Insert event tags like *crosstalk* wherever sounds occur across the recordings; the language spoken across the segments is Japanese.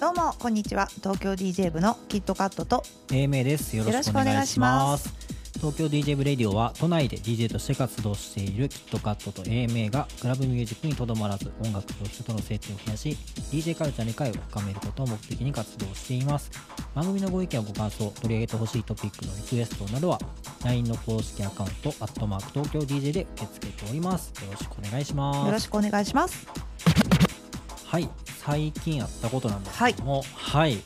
どうもこんにちは。東京 DJ 部のキットカットと AMA です。よろしくお願いします。東京 DJ ブレディオは都内で DJ として活動しているキットカットと AMA がクラブミュージックにとどまらず音楽と人との接点を増やし DJ カルチャーに理解を深めることを目的に活動しています。番組のご意見やご感想取り上げてほしいトピックのリクエストなどは LINE の公式アカウントアットマーク東京 DJ で受け付けております。よろしくお願いします。よろしくお願いします。はい最近あったことなんですけども。はい、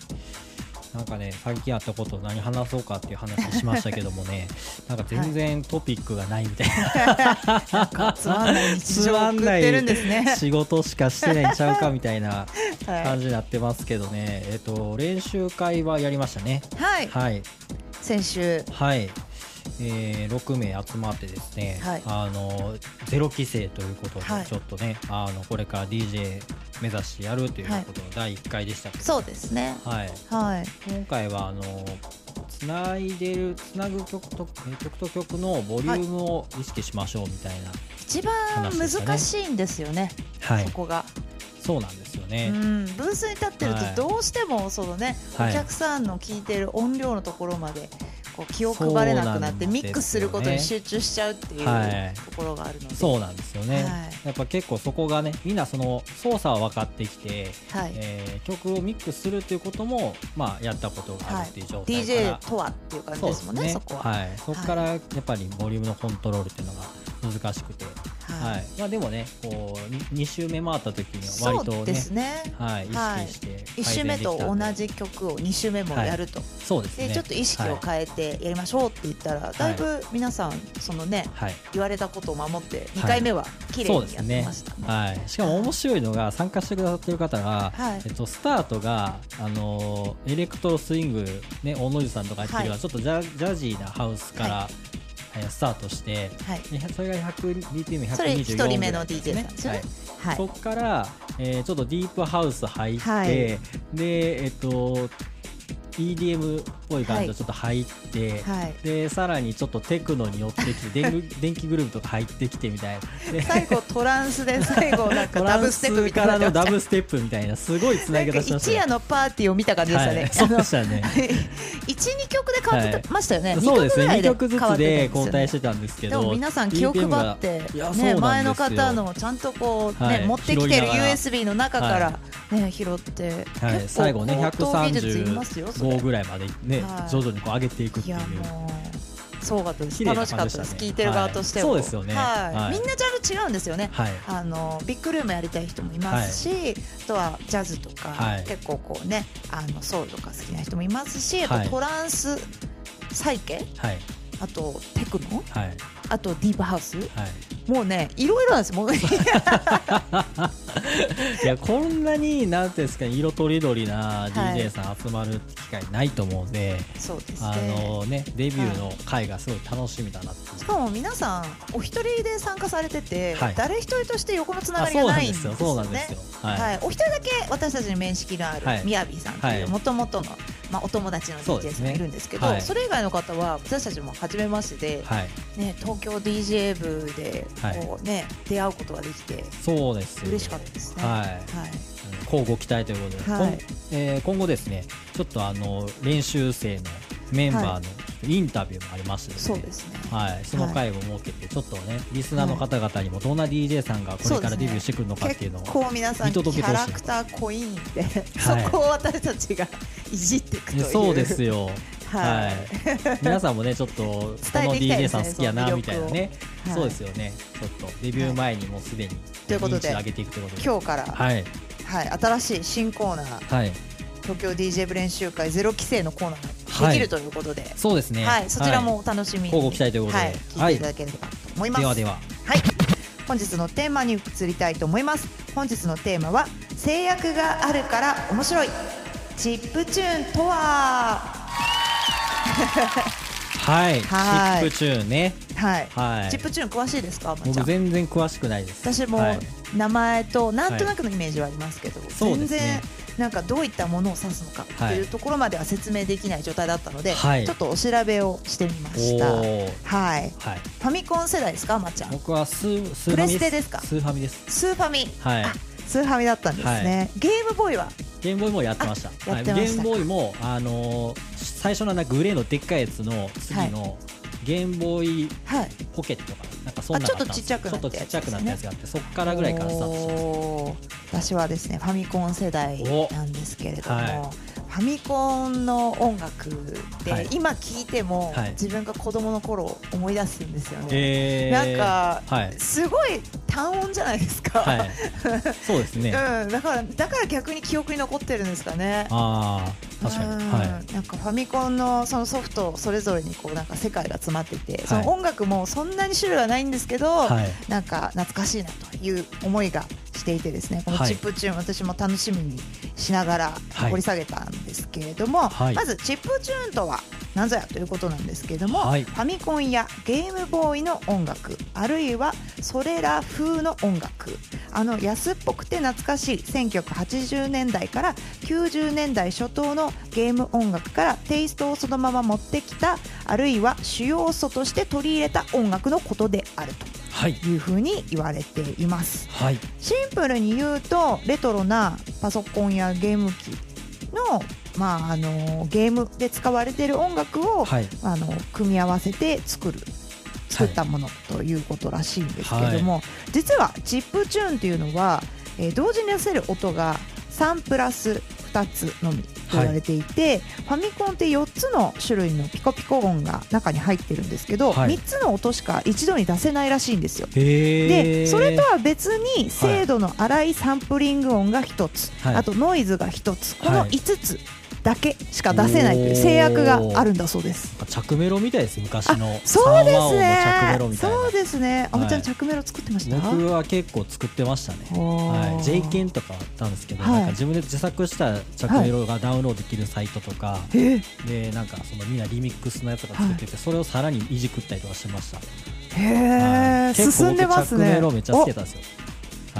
なんかね最近あったこと何話そうかっていう話しましたけどもね。*laughs* なんか全然トピックがないみたいな、*laughs* つまんない日常を送ってるんですね。仕事しかしてないんちゃうかみたいな *laughs* は感じになってますけどね、えっと練習会はやりましたね。い、はい、はい。先週。はいえー、6名集まってですね、はい。あのゼロ規制ということで、はい。ちょっとねあのこれから DJ 目指してやるということの第1回でしたけど、そうですね。はい、はい。今回はあのつないでるつなぐ曲とえー曲と曲のボリュームを意識しましょうみたいな、一番難しいんですよねはい。そこが、そうなんですようね、ん、ブースに立ってるはい。とどうしてもそのね、はい。お客さんの聞いてる音量のところまでこう気を配れなくなってミックスすることに集中しちゃうっていうはい。ところがあるので、そうなんですよね、はい。やっぱ結構そこがねみんなその操作は分かってきて、はい。えー曲をミックスするっていうことも、まあ、やったことがあるっていう状態から、DJ とはっていう感じですもんねそこは、はい、そこからやっぱりボリュームのコントロールっていうのが難しくて、はい。はい。まあ、でもねこう 2, 周目回った時にはそう割とねですね。はい、意はい。識して1周目と同じじ曲を2周目もやると、そうですね。でちょっと意識を変えてやりましょうって言ったら、だいぶ皆さんそのねはい、言われたことを守って2回目は綺麗にやってましたね。はい、しかも面白いのが参加してくださってる方が、はい。えっと、スタートが、あのーエレクトロスイング、ね、小野寺さんとかやってるような、はい。ちょっとジャジャジーなハウスから、スタートして、はい。でそれが 100BPM124 それ一人目の DJ さんですよね。はい。そこから、えーちょっとディープハウス入って、はい。で、えっと、EDM っぽい感じがちょっと入って、はい。でさらにちょっとテクノに寄ってきて *laughs* 電気グループとか入ってきてみたいな。で最後トランスで最後なんかダブステップスみたいな。ダブステップみたいなすごいつなぎ方しましたね。一夜のパーティーを見た感じでしたね。はい、そうでしたね。一二曲で変わってましたよね。二そうですね。2ぐらい曲ずつで交代ししてたんですけどでも皆さん気を配ってね前の方のちゃんとこうはい。ね持ってきてる USB の中からね拾ってはい、最後ね高等技術いますよそれ135ぐらいまでね、はい。徐々にこう上げていくっていう。もうすごかったです。綺麗な楽しかったです、聞いてる側としても、はい。そうですよね。はい。はい。みんなジャンル違うんですよね。はい。あのビッグルームやりたい人もいますし、あとはジャズとか、はい。結構こうねあのソウルとか好きな人もいますしあとはい。トランス再建はいあとテクノ？はい。あとディープハウス？はい。もうねいろいろなんですもう。*laughs* いやこんなになんですか色とりどりな DJ さん集まる機会ないと思うんで、そうですあねのねデビューの回がすごい楽しみだなしかも皆さんお一人で参加されてて、はい。誰一人として横のつながありがないんですすよ。そうなんですよ。ねはい、はい、お一人だけ私たちに面識のあるはい。みやびさんとはいいうもともとの、まあ、お友達の DJ さんがいるんですけどそはい。れ以外の方は私たちも初めましてで、はい、ね、東京 DJ 部ではい。こう、ね出会うことができてそうですよ嬉しかったですね。はい。はい。交互期待ということで、はい。今えー今後ですねちょっとあの練習生のメンバーのインタビューもありますので、そうですね。はい、その回を設けて、ちょっとね、リスナーの方々にもどんな DJ さんがこれからデビューしてくるのかっていうのを、結構皆さん見キ届けてほしい。ャラクター濃いんで、はい。そこを私たちがいじっていくという。ねそうですよ、ははい。い、皆さんもね、ちょっとこの DJ さん好きやなみたいなね、はいそうですよね、ちょっとデビュー前にもうすでに認知を上げていくということで、今日から、はい。はい、新しい新コーナー。はい、東京 DJ 部練習会ゼロ規制のコーナーができるということで、そうですね、はい。そちらもお楽しみに、交互期待ということで。はい、聞いていただければと思います。ではでは、はい。本日のテーマに移りたいと思います。本日のテーマは制約があるから面白い。チップチューンとは。*laughs* はい、チはい。ップチューンね、はい、はい。チップチューン詳しいですか？僕ん。全然詳しくないです。私もはい名前となんとなくのイメージはありますけど、そう全然なんかどういったものを指すのかっていうところまでは説明できない状態だったので、はい。ちょっとお調べをしてみまおした。はい。ーはい。ファミコン世代ですか、まっちゃん。僕はスースーパーファミステですか？スーファミです。スーファミ。はい。あスーファミだったんですね。ゲームボーイは？ゲームボーイもやってました。あやってましたか。はい、ゲームボーイも、あのー最初のなんかグレーのでっかいやつの次の、ゲームボーイはい。ポケットかななんかそんなちょっとちっちゃくなったやつがあってそっかからぐらいからスタートし私はですねファミコン世代なんですけれども、はファミコンの音楽って、はい。今聴いても、はい。自分が子供の頃を思い出すんですよね、えー、なんかはい。すごい単音じゃないですか、はい。そうですね、*laughs* うん、だからだから逆に記憶に残ってるんですかね。ああ確かに。うん。はい。なんかファミコンのそのソフトそれぞれにこうなんか世界が詰まってて、い。その音楽もそんなに種類はないんですけど、はい。なんか懐かしいなという思いがしていてですねこのはい。チップチューン、私も楽しみにしながらはい。掘り下げたんですけれども、はい。まずチップチューンとは何ぞやということなんですけれども、はい。ファミコンやゲームボーイの音楽あるいはそれら風の音楽。あの安っぽくて懐かしい1980年代から90年代初頭のゲーム音楽からテイストをそのまま持ってきたあるいは主要素として取り入れた音楽のことであるとはい。いうふうに言われています。はい。シンプルに言うとレトロなパソコンやゲーム機の,、まあ、あのゲームで使われている音楽を、はい。あの組み合わせて作る作ったものということらしいんですけれども、実はチップチューンっていうのは、えー同時に出せる音が3プラス2つのみと言われていて、ファミコンって4つの種類のピコピコ音が中に入ってるんですけど、はい。3つの音しか一度に出せないらしいんですよ。へでーそれとは別に精度の荒いサンプリング音が1つ、はい。あとノイズが1つ。このはい。5つだけしか出せないという制約があるんだそうです。着メロみたいです昔のそうですね。メロみたいな。そうですね。あはいまちゃん着メロ作ってました？僕は結構作ってましたね。はい、J ケンとかあったんですけど、はい。なんか自分で自作した着メロがダウンロードできるサイトとか、え。ーでなんかそのみんなリミックスのやつが作ってて、それをさらにいじくったりとかしてました、へえ。進んでますね。僕着メロめっちゃ好きだったんですよ。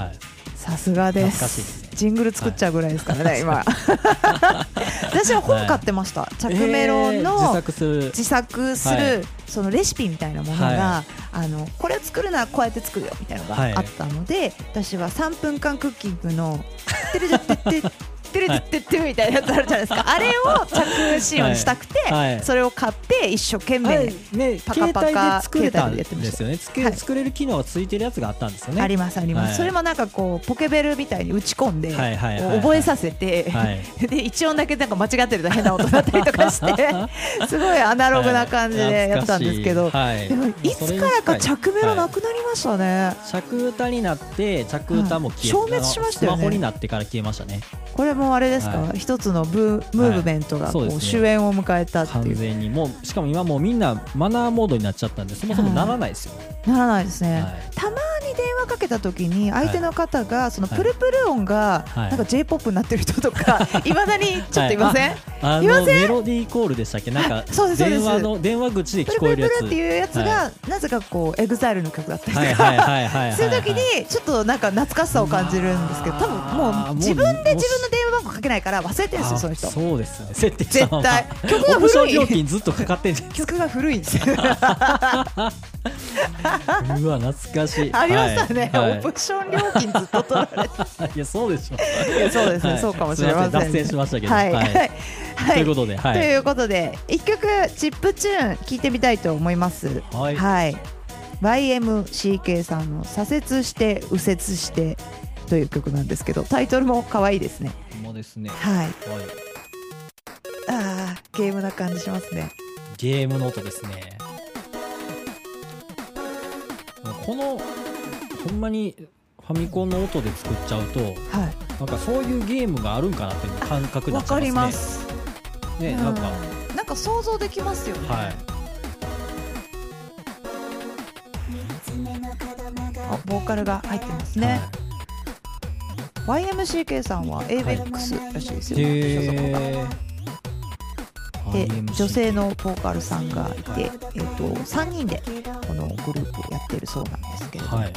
はい。おさすがで懐かしいですねすジングル作っちゃうぐらいですからね、今。*laughs* 私は本買ってました、着メロえー自の作する。自作すはるそのレシピみたいなものが、はあのこれを作るならこうやって作るよみたいなのはい。があったので、私は3分間クッキングの「てるてってっててるてってって」みたい。なやつあるじゃないですかあれを着仕様にしたくて、はい。それを買って一生懸命、はい。ねパカパカ携帯で作れたんでやってました。ですよね。作,、はい。作れる機能がついてるやつがあったんですよね。ありますあります、はい。それもなんかこうポケベルみたいに打ち込んで、覚えさせて、はい。*laughs* で一音だけなんか間違ってると変な音だったりとかして *laughs* すごいアナログな感じでやったんですけど、はい。でもいつからか着メロなはいくなりましたね、着歌になって着歌も消え、はい消滅しましたよね。スマホになってから消えましたね。これもあれですか、は一つのブームーブメントがこう、終焉を迎えたって完いう。全にもうしかも今もうみんなマナーモードになっちゃったんでそもそもならないですよ、ならないですね、はい。たまに電話かけた時に相手の方がそのプルプル音がはい。なんか j p o p になってる人とかい。まだにちょっといません、あいません？のメロディーコールでしたっけ？なんか電話の電話口でプルプル聞こえるやつ。プルっていうやつが、はなぜかこうエグザイルの曲だったりとか、はいはいはいはいはい。そういう時にちょっとなんか懐かしさを感じるんですけど多分もう自分で自分の電話番号かけないから忘れてるんですよその人。あそうですね。設定絶対。曲がオプション古い。料金ずっとかかってんじゃないです *laughs* 曲が古いんですよ。かうわ懐かしいありましたね、はい。はい。オプション料金ずっと取られて。*laughs* いやそうでしょそうですね、はい。そうかもしれません、すいません。脱線しましたけど。はい、はい。はい。ということではい。ということで一曲チップチューン聞いてみたいと思います。はい。はい、YMCK さんの「左折して右折して」という曲なんですけどタイトルも可愛いですねもうですね、はい。はい。あーゲームな感じしますね。ゲームの音ですね。このほんまにファミコンの音で作っちゃうとはい。なんかそういうゲームがあるんかなっていう感覚になわかりっちゃいまます。すねねなんか。うん。なんか想像できますよね、はい。あボーカルが入ってますね、YMCK さんは ABEX らしいですよ、所属がへでー女性のボーカルさんがいて、えっと3人でこのグループをやってるそうなんですけれども、はい。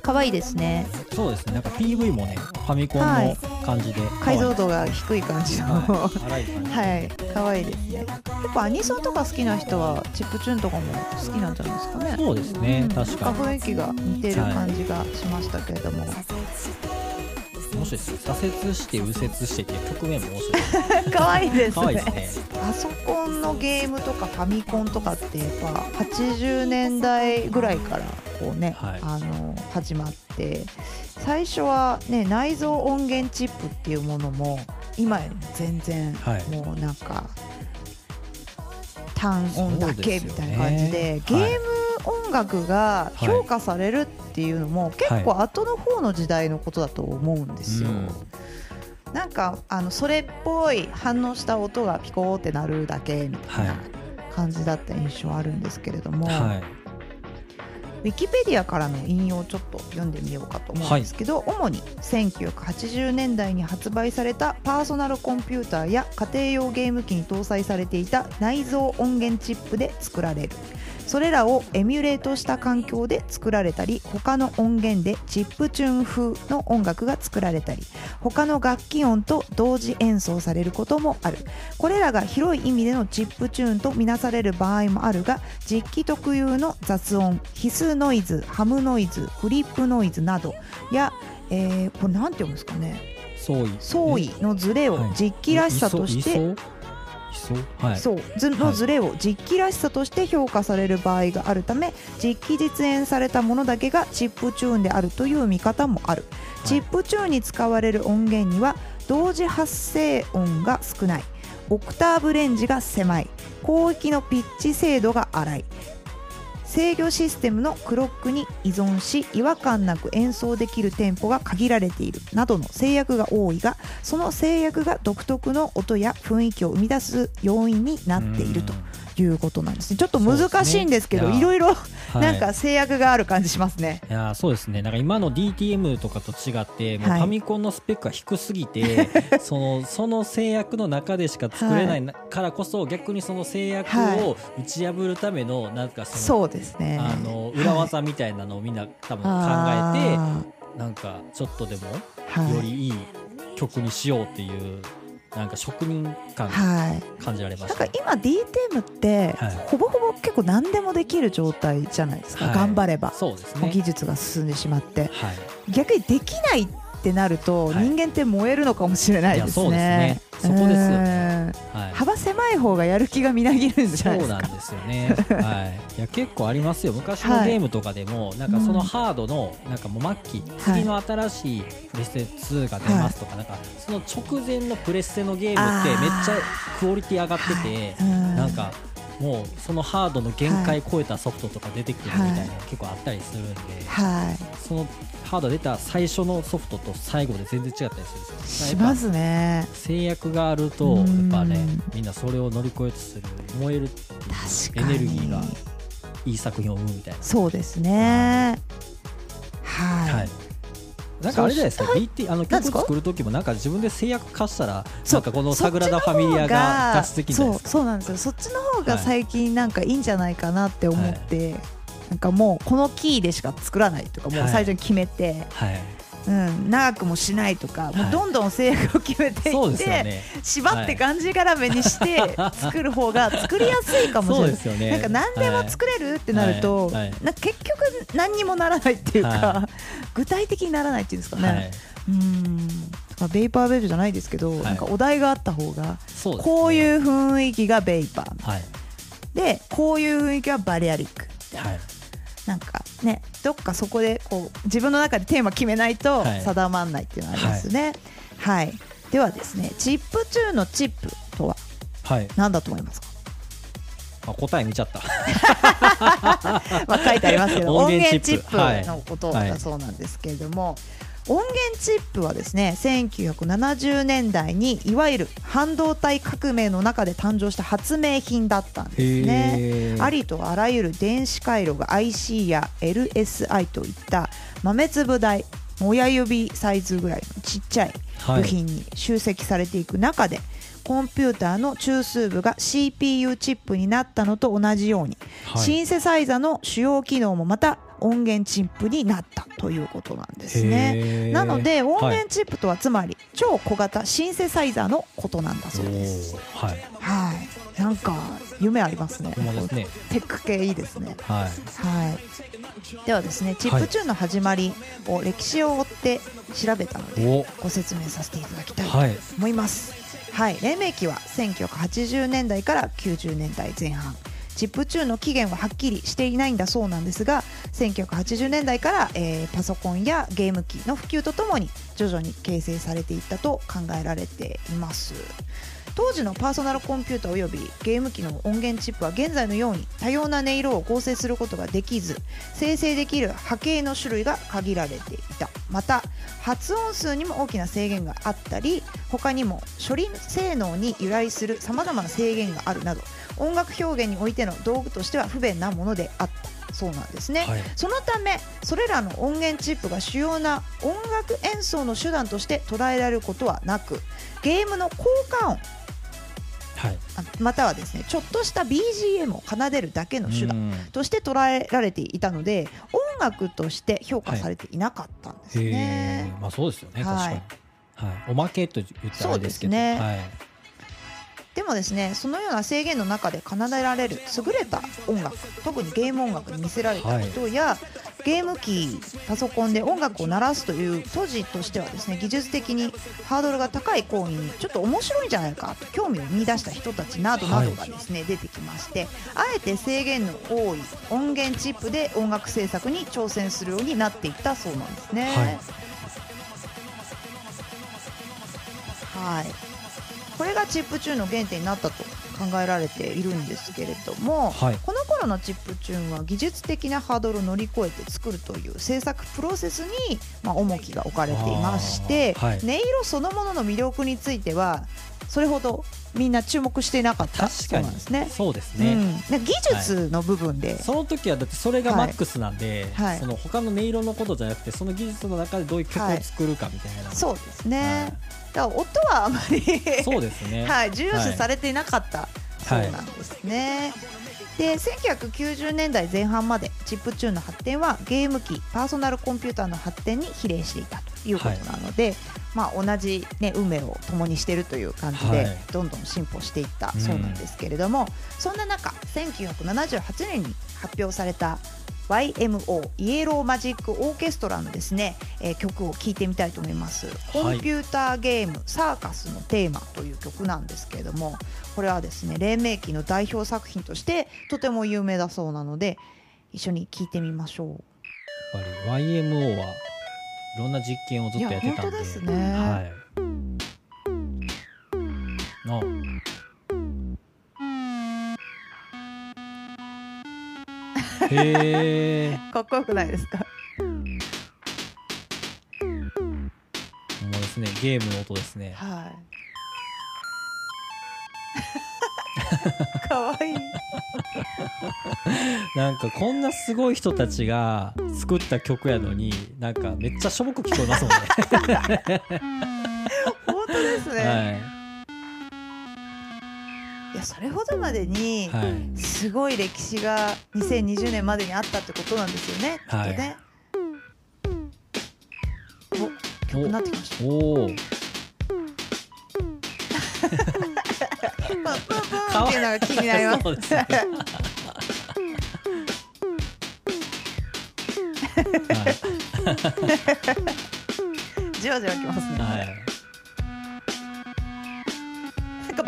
可愛いですね。そうですね。なんか PV もねファミコンのはい。感じで。解像度が低い感じの。ははい。荒い可愛いですね。結構アニソンとか好きな人はチップチューンとかも好きなんじゃないですかね。そうですね、うん。確か雰囲気が似てる感じがしましたけれども、に面白いですね左折して右折してっていう局面も面白い。*laughs* 可愛いです可愛いねですね。パソコンのゲームとかファミコンとかってやっぱ80年代ぐらいからこうね、はい。あの始まって最初はね内蔵音源チップっていうものも今よりも全然はい。もうなんか単音だけみたいな感じでね。ゲーム音楽が評価されるっていうのも結構後の方の時代のことだと思うんですよ。うん。なんかあのそれっぽい反応した音がピコーってなるだけみたいなはい。感じだった印象あるんですけれども、はいウィキペディアからの引用をちょっと読んでみようかと思うんですけど、主に1980年代に発売されたパーソナルコンピューターや家庭用ゲーム機に搭載されていた内蔵音源チップで作られる。それらをエミュレートした環境で作られたり他の音源でチップチューン風の音楽が作られたり他の楽器音と同時演奏されることもある。これらが広い意味でのチップチューンとみなされる場合もあるが実機特有の雑音ヒスノイズハムノイズフリップノイズなどや、えーこれなんて読むんですかね。相違。のズレをはい。実機らしさとして、いそういそう？はい。そう。図のズレを実機らしさとして評価される場合があるため実機実演されたものだけがチップチューンであるという見方もある、い。チップチューンに使われる音源には同時発生音が少ない。オクターブレンジが狭い。広域のピッチ精度が荒い制御システムのクロックに依存し違和感なく演奏できるテンポが限られているなどの制約が多いがその制約が独特の音や雰囲気を生み出す要因になっていると。いうことなんです。ねちょっと難しいんですけどね。いろいろはいなんか制約がある感じしますね。いやーそうですね。なんか今の DTM とかと違ってもうはい。ファミコンのスペックが低すぎて、*laughs* そのその制約の中でしか作れないなからこそ逆にその制約を打ち破るためのなんかそのそうですね。あの裏技みたいなのをみんな多分考えて、あなんかちょっとでもよりいい曲にしようっていうなんか職人感。感じられまなんかしたね。今 DTM ってはいほぼほぼ結構何でもできる状態じゃないですか、はい頑張れば、そうですね。技術が進んでしまってはい。逆にできないってなるとはい人間って燃えるのかもしれないですね。そこですよねうんはい。幅狭い方がやる気がみなぎるんじゃないですか。そうなんですよね。はい。いや結構ありますよ。昔のはいゲームとかでも、なんかそのハードのなんかもう末期、はい次の新しいプレステ2が出ますとか、なんかその直前のプレステのゲームってめっちゃクオリティ上がってて、うんなんかもうそのハードの限界超えたソフトとか出てくるみたいなのが結構あったりするんで、はそのハード出た最初のソフトと最後で全然違ったりするんい、ですよ。しますね。制約があるとやっうんぱねみんなそれを乗り越えとする燃えるエネルギーがいい作品を生むみたいな。そうですね。はい。はい。なんかあれじゃないですか、BT あの曲作る時もなんか自分で制約化したら、そう。んなかこのサグラダ・ファミリアが脱出できないですか？そうそうなんですよ。そっちの方が最近なんかいいんじゃないかなって思って、なんかもうこのキーでしか作らないとかもうはい。最初に決めて、はい。うん、長くもしないとか、もはいうどんどん制約を決めていって、ね。縛ってがんじがらめにして作る方が作りやすいかもしれないで。すよね。なんか何でも作れるってなると、はいはいな結局何にもならないっていうか、は具体的にならないっていうんですかね、はい。うんベイパーベルじゃないですけど、いなんかお題があった方がこういう雰囲気がベイパーはい。でこういう雰囲気はバリアリックはい。なんかねどっかそこでこう自分の中でテーマ決めないとはい。定まんないっていうのがありますね。はい、ではですねチップチューンのチップとははい。何だと思いますか？あ答え見ちゃった。*laughs* まあ書いてありますけど音音源チップップのことだそうなんですけれども、音源チップはですね1970年代にいわゆる半導体革命の中で誕生した発明品だったんですね。ありとあらゆる電子回路が IC や LSI といった豆粒大親指サイズぐらいのちっちゃいはい。部品に集積されていく中で、コンピューターの中枢部が CPU チップになったのと同じように、はい。シンセサイザーの主要機能もまた音源チップになったということなんですね。なので音源チップとはつまり超小型シンセサイザーのことなんだそうです。はいはい、なんか夢ありますね。ねテック系いいですね。はいはい。ではですね、チップチューンの始まりを歴史を追って調べたので、おご説明させていただきたいとはい思います。はい、黎明期は1980年代から90年代前半。チップチューンの起源ははっきりしていないんだそうなんですが1980年代から、えーパソコンやゲーム機の普及とともに徐々に形成されていったと考えられています。当時のパーソナルコンピュータおよびゲーム機の音源チップは現在のように多様な音色を合成することができず生成できる波形の種類が限られていた。また発音数にも大きな制限があったり他にも処理性能に由来するさまざまな制限があるなど音楽表現においての道具としては不便なものであったそうなんですね、はい。そのためそれらの音源チップが主要な音楽演奏の手段として捉えられることはなくゲームの効果音はい。あまたはですねちょっとした BGM を奏でるだけの手段うん。として捉えられていたので音楽として評価されていなかったんですへね。えまあそうですよねはい確かに。はい。おまけと言ったらあれですけど。そうですね。はいでもですねそのような制限の中で奏でられる優れた音楽特にゲーム音楽に見せられた人や、ゲーム機パソコンで音楽を鳴らすという当時としてはですね技術的にハードルが高い行為にちょっと面白いんじゃないかと興味を見出した人たちなどなどがですね、出てきましてあえて制限の多い音源チップで音楽制作に挑戦するようになっていったそうなんですね。はい。はい、これがチップチューンの原点になったと考えられているんですけれども、はい。この頃のチップチューンは技術的なハードルを乗り越えて作るという制作プロセスに、まあ、重きが置かれていまして、はい。音色そのものの魅力についてはそれほどみんな注目していなかった確かにそうなんですね。そうですね。うん、で技術の部分で、その時はだってそれがマックスなんで、はい。その他の音色のことじゃなくてその技術の中でどういう曲を作るかみたいな、そうですね、はいだから音はあまりそうですね。はい、重要視されていなかった。そうなんですね。で1990年代前半までチップチューンの発展はゲーム機パーソナルコンピューターの発展に比例していたということなので、まあ、同じ、ね、運命を共にしているという感じで、はい。どんどん進歩していったそうなんですけれども、そんな中1978年に発表された YMO イエローマジックオーケストラのですね、えー曲を聴いてみたいと思います。コンピューターゲーム、サーカスのテーマという曲なんですけれどもこれはですね黎明期の代表作品としてとても有名だそうなので一緒に聴いてみましょう。やっぱり YMO はいろんな実験をずっとやってたんで。いや本当ですね。はい。あへえかっこよくないですか？ほんまですねゲームの音ですねはい。*laughs* かわいい。なんかこんなすごい人たちが作った曲やのになんかめっちゃしょぼく聞こえますもんね *laughs* 本当ですね。はいやそれほどまでにすごい歴史が2020年までにあったってことなんですよね。はいきっとね。お曲になってきました。おおブンブンブンっていうのが気になります。*laughs* *laughs* じわじわきますね。はい、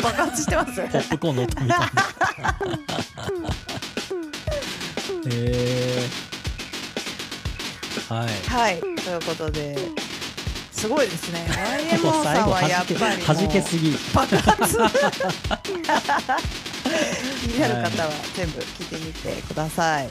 爆発してます。ポップコーンの音みたいな。へえはい。はい、ということで。すごいですね。YMO さんはやっぱりもう弾けすぎ。爆発。*laughs* 気になる方は全部聞いてみてください。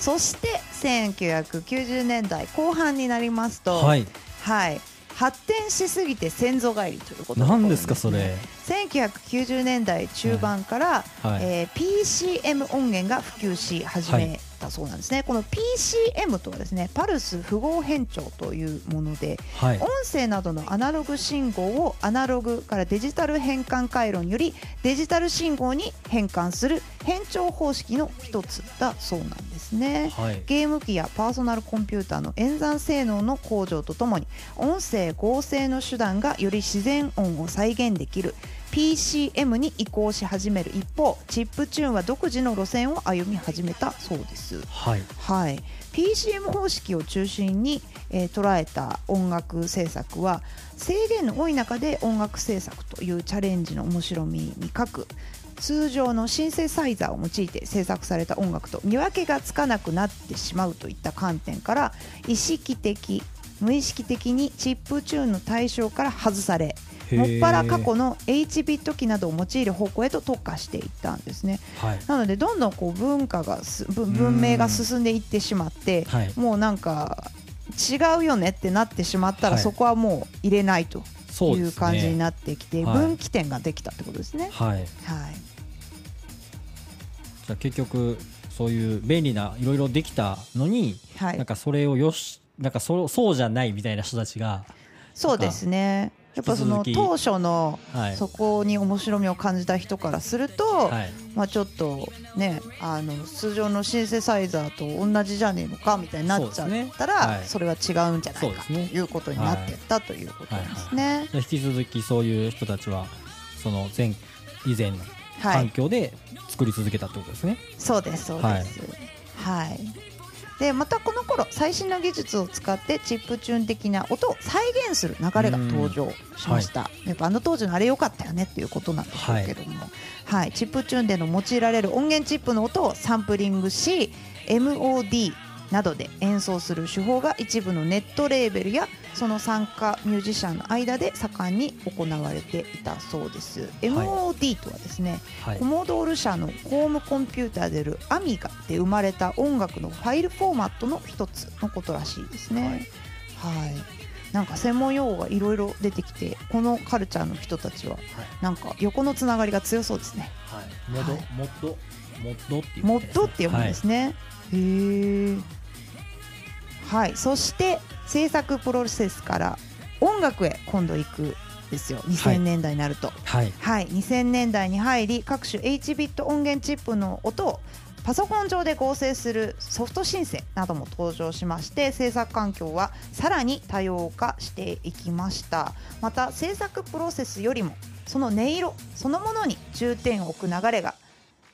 そして1990年代後半になりますと、はい。はい発展しすぎて先祖返りということが起こる何んですかそれ。1990年代中盤から、はい。えー PCM 音源が普及し始めたそうなんですね。この PCM とはですねパルス符号変調というものではい。音声などのアナログ信号をアナログからデジタル変換回路によりデジタル信号に変換する変調方式の一つだそうなんですね。はい。ゲーム機やパーソナルコンピューターの演算性能の向上とともに音声合成の手段がより自然音を再現できる PCM に移行し始める一方チップチューンは独自の路線を歩み始めたそうです。はい。はい、PCM 方式を中心に、えー捉えた音楽制作は制限の多い中で音楽制作というチャレンジの面白みに欠く。通常のシンセサイザーを用いて制作された音楽と見分けがつかなくなってしまうといった観点から意識的無意識的にチップチューンの対象から外されもっぱら過去の H ビット機などを用いる方向へと特化していったんですね。はい。なのでどんどんこう文化がす文文明が進んでいってしまってはい。もうなんか違うよねってなってしまったらはい。そこはもう入れないといそう感じになってきてはい。分岐点ができたってことですね。はい。はい。じゃあ結局そういう便利ないろいろできたのに、はい。なんかそれをよしなんかそそうじゃないみたいな人たちがそうですね。やっぱその当初のはい。そこに面白みを感じた人からすると、はい。まあちょっとねあの通常のシンセサイザーと同じじゃねえのかみたいになっちゃったらはい。それは違うんじゃないかということになってったとい。うことですね。引き続きそういう人たちはその前以前のはい、環境で作り続けたってことですね。そうですそうです。はい。でまたこの頃最新の技術を使ってチップチューン的な音を再現する流れが登場しました、やっぱあの当時のあれ良かったよねっていうことなんでしょうけども、はい。チップチューンでの用いられる音源チップの音をサンプリングし MOD などで演奏する手法が一部のネットレーベルやその参加ミュージシャンの間で盛んに行われていたそうです、MOD とはですねはい。コモドール社のホームコンピューターであるアミガで生まれた音楽のファイルフォーマットの一つのことらしいですね。はい、なんか専門用語がいろいろ出てきてこのカルチャーの人たちはなんか横のつながりが強そうですね。はい、モモッドモッドっていうモッドって読むんですね。へえ。はい、そして制作プロセスから音楽へ今度行くですよ。2000年代になると。はいはい、2000年代に入り各種 H ビット音源チップの音をパソコン上で合成するソフトシンセなども登場しまして制作環境はさらに多様化していきましたまた制作プロセスよりもその音色そのものに重点を置く流れが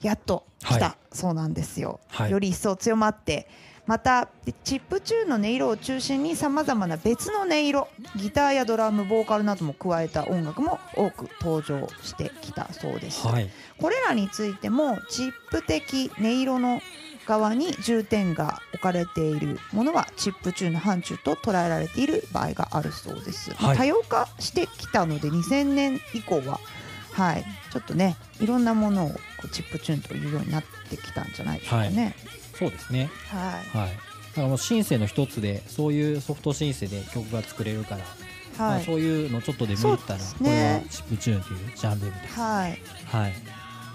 やっと来た、はい。そうなんですよ、はい。より一層強まってまたチップチューンの音色を中心にさまざまな別の音色ギターやドラムボーカルなども加えた音楽も多く登場してきたそうです、はい。これらについてもチップ的音色の側に重点が置かれているものはチップチューンの範疇と捉えられている場合があるそうです、まあはい。多様化してきたので2000年以降ははい。ちょっとねいろんなものをこうチップチューンというようになってきたんじゃないでしょうかねそうですね。はい。はい。だからもうシンセの一つでそういうソフトシンセで曲が作れるから、まあ、はいそういうのちょっとでもいったら、これはねチップチューンというジャンルみたいはい。なはい。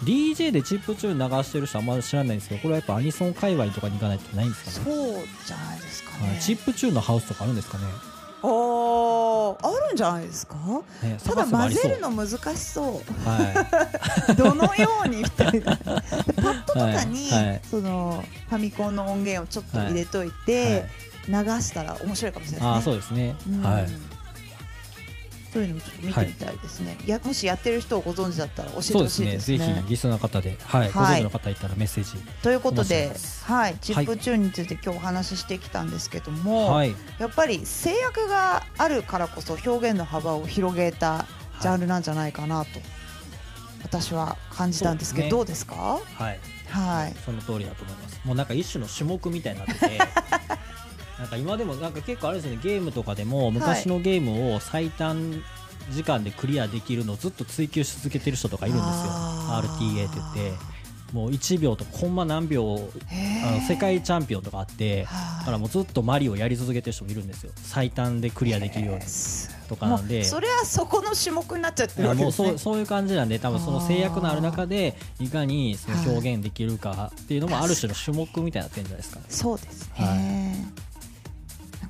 DJ でチップチューン流してる人はあんまり知らないんですけどこれはやっぱアニソン界隈とかに行かないとないんですかね。そうじゃないですかね。はい。チップチューンのハウスとかあるんですかねおーあるんじゃないですか？ねただ混ぜるの難しそう。は *laughs* どのようにみたいな。*laughs* でパッドとかに、はいはい。そのファミコンの音源をちょっと入れといい、て、はい流したら面白いかもしれないああですね。そうですね、うん。はいそういうのもちょっと見てみたいですね。い、やもしやってる人をご存知だったら教えてそうですね。ほしいですね。ぜひリスナーの方で、はいごはい存知の方い。たらメッセージ、ということではい、チップチューンについて今日お話ししてきたんですけども、はい。やっぱり制約があるからこそ表現の幅を広げたジャンルなんじゃないかなと、私は感じたんですけど、どそううですか？はい。はい。その通りだと思います。もうなんか一種の種目みたいになってて *laughs* なんか今でもなんか結構あれですねゲームとかでも昔のゲームを最短時間でクリアできるのをずっと追求し続けてる人とかいるんですよ。RTA って言って。もう1秒とコンマ何秒あの世界チャンピオンとかあってだからもうずっとマリオやり続けてる人もいるんですよ。最短でクリアできるようにすとかなんで。それはそこの種目になっちゃってるわけもうですね。そうそういう感じなんで多分その制約のある中でいかにその表現できるかっていうのもある種の種目みたいになってるんじゃないですか。そうですね、はい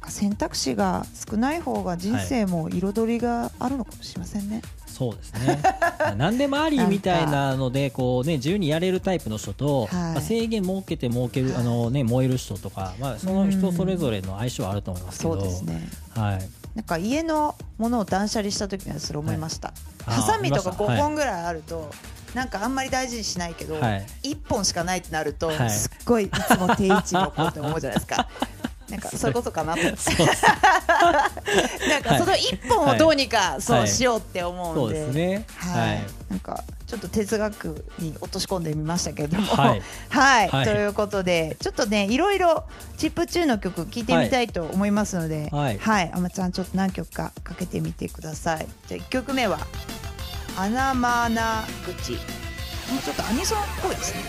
選択肢が少ない方が人生も彩りがあるのかもしれませんね、そうですね。*laughs* 何でもありみたいなのでこう、ね、自由にやれるタイプの人と、はい。まあ、制限設けて設ける、あのね、燃える人とか、まあ、その人それぞれの相性はあると思いますけそど。うですね。はい、なんか家のものを断捨離した時にはそれ思いました、あーハサミとか5見ました。本ぐらいあると、なんかあんまり大事にしないけど、はい。1本しかないってなると、はい。すっごいいつも定位置に置こうって思うじゃないですかなんかそう。いうことかなと。*laughs* *laughs* なんかその1本をどうにかそうはいしようって思そううんで、ですね。はい、はい。なんかちょっと哲学に落とし込んでみましたけれども、はい。*laughs* はい。はい。ということでちょっとねいろいろチップチューンの曲聴いてみたいと思いますので、はい。はい、あまちゃんちょっと何曲かかけてみてください。じゃあ1曲目はアナマーナ口。もうちょっとアニソンっぽいですね。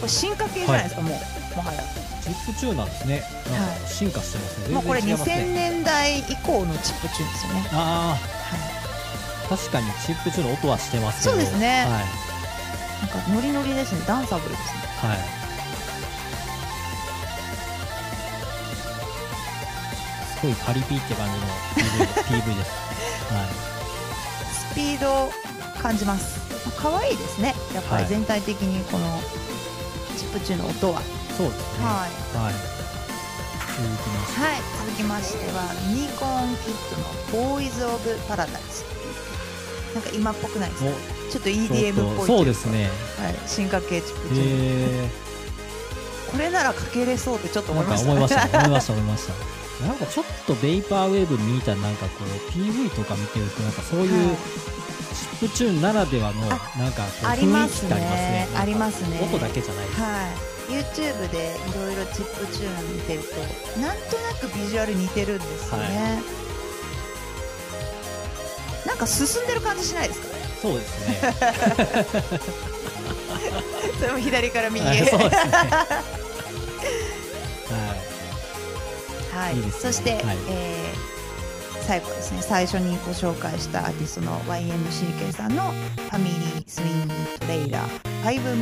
これ進化系じゃないですか、もうもはや。チップチューンなんですね。なんはか進化してますね。もうこれ2000全然違いますね年代以降のチップチューンですよね。あはい。あ、確かにチップチューンの音はしてますけど。そうですねはい。なんかノリノリですね。ダンサブルですね。はい。すごいパリピって感じの PV, PV です。*laughs* はスピードを感じます。可愛いですね。やっぱりはい全体的にこのチップチューンの音は。い。そうですね。はい。はい。続きまして。はい、続きましてはユニコーンキッドのボーイズオブパラダイス。なんか今っぽくないですか？ちょっと EDM っぽいそうです。ね。はい、進化系チップチュこれならかけれそうってちょっと思いました。か思いました。*laughs* 思いました。思いました。なんかちょっとベイパーウェーブみたいななんかこう PV とか見てるとなんかそういうチップチューンならではのなんかこう雰囲気ってありますねね。。ありますね。音だけじゃないです。はい、YouTube でいろいろチップチューン見てるとなんとなくビジュアル似てるんですよね、なんか進んでる感じしないですか？そうですね。*laughs* それも左から右へ、はいそうですね。*laughs* ははい。いいね。そして、はい。えー最後ですね。最初にご紹介したアーティストの YMCK さんの「ファミリースイングトレイラー5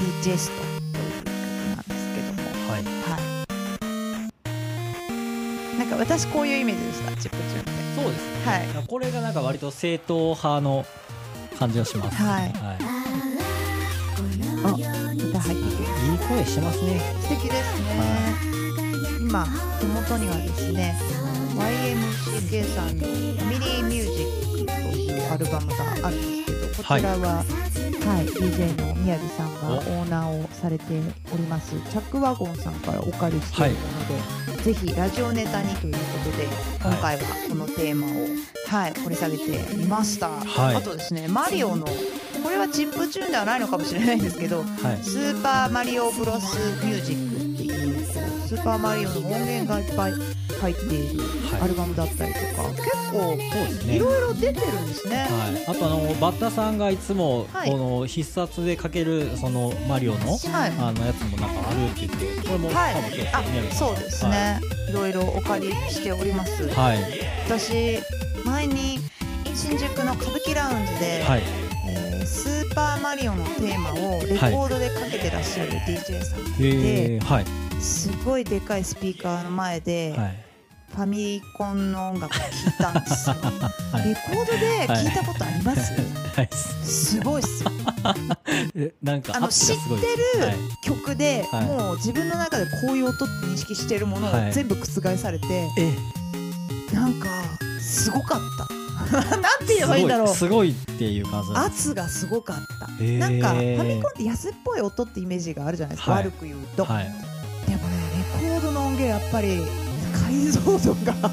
Minutes Digest」という曲なんですけどもい。はい。はいなんか私こういうイメージでしたチップチューンってそうですね。はいこれがなんか割と正統派の感じがします。はいはあ歌入ってくるい。いい声してますね。素敵ですね、今手元にはですね YMCK さんの「ファミリーミュージック」というアルバムがあるんですけどこちらは、はい DJ の宮城さんがおオーナーをされております。チャックワゴンさんからお借りしているもので、ぜひラジオネタにということで今回はこのテーマを、はい、掘り下げてみました、はい。あとですねマリオのこれはチップチューンではないのかもしれないんですけどはい。スーパーマリオブロスミュージックっていうスーパーマリオの音源がいっぱい入っているはい。アルバムだったりとか、結構そうですね。いろいろ出てるんですね。はい、あとあのバッタさんがいつもはい。この必殺でかけるそのマリオのはい。あのやつもなんかあるって言ってこれもはい。多分今日そうですね、い、ろいろお借りしております、はい。私前に新宿の歌舞伎ラウンジで、はい。えースーパーマリオのテーマをレコードでかけてらっしゃる DJ さんがいて、はい。すごいでかいスピーカーの前で、はい。ファミリコンの音楽聴いたんですよ、*laughs* はい。レコードで聞いたことあります、はい。すごいっすよ。*laughs* えなんかあの知ってるはい曲で、はい。もう自分の中でこういう音って認識してるものをはい。全部覆されて、え。なんかすごかった。*laughs* なんて言えばいいんだろう。すごいっていう感じ圧がすごかった、なんかファミコンって安っぽい音ってイメージがあるじゃないですか、はい。悪く言うと、はい。でもねレコードの音源やっぱり解像度が *laughs*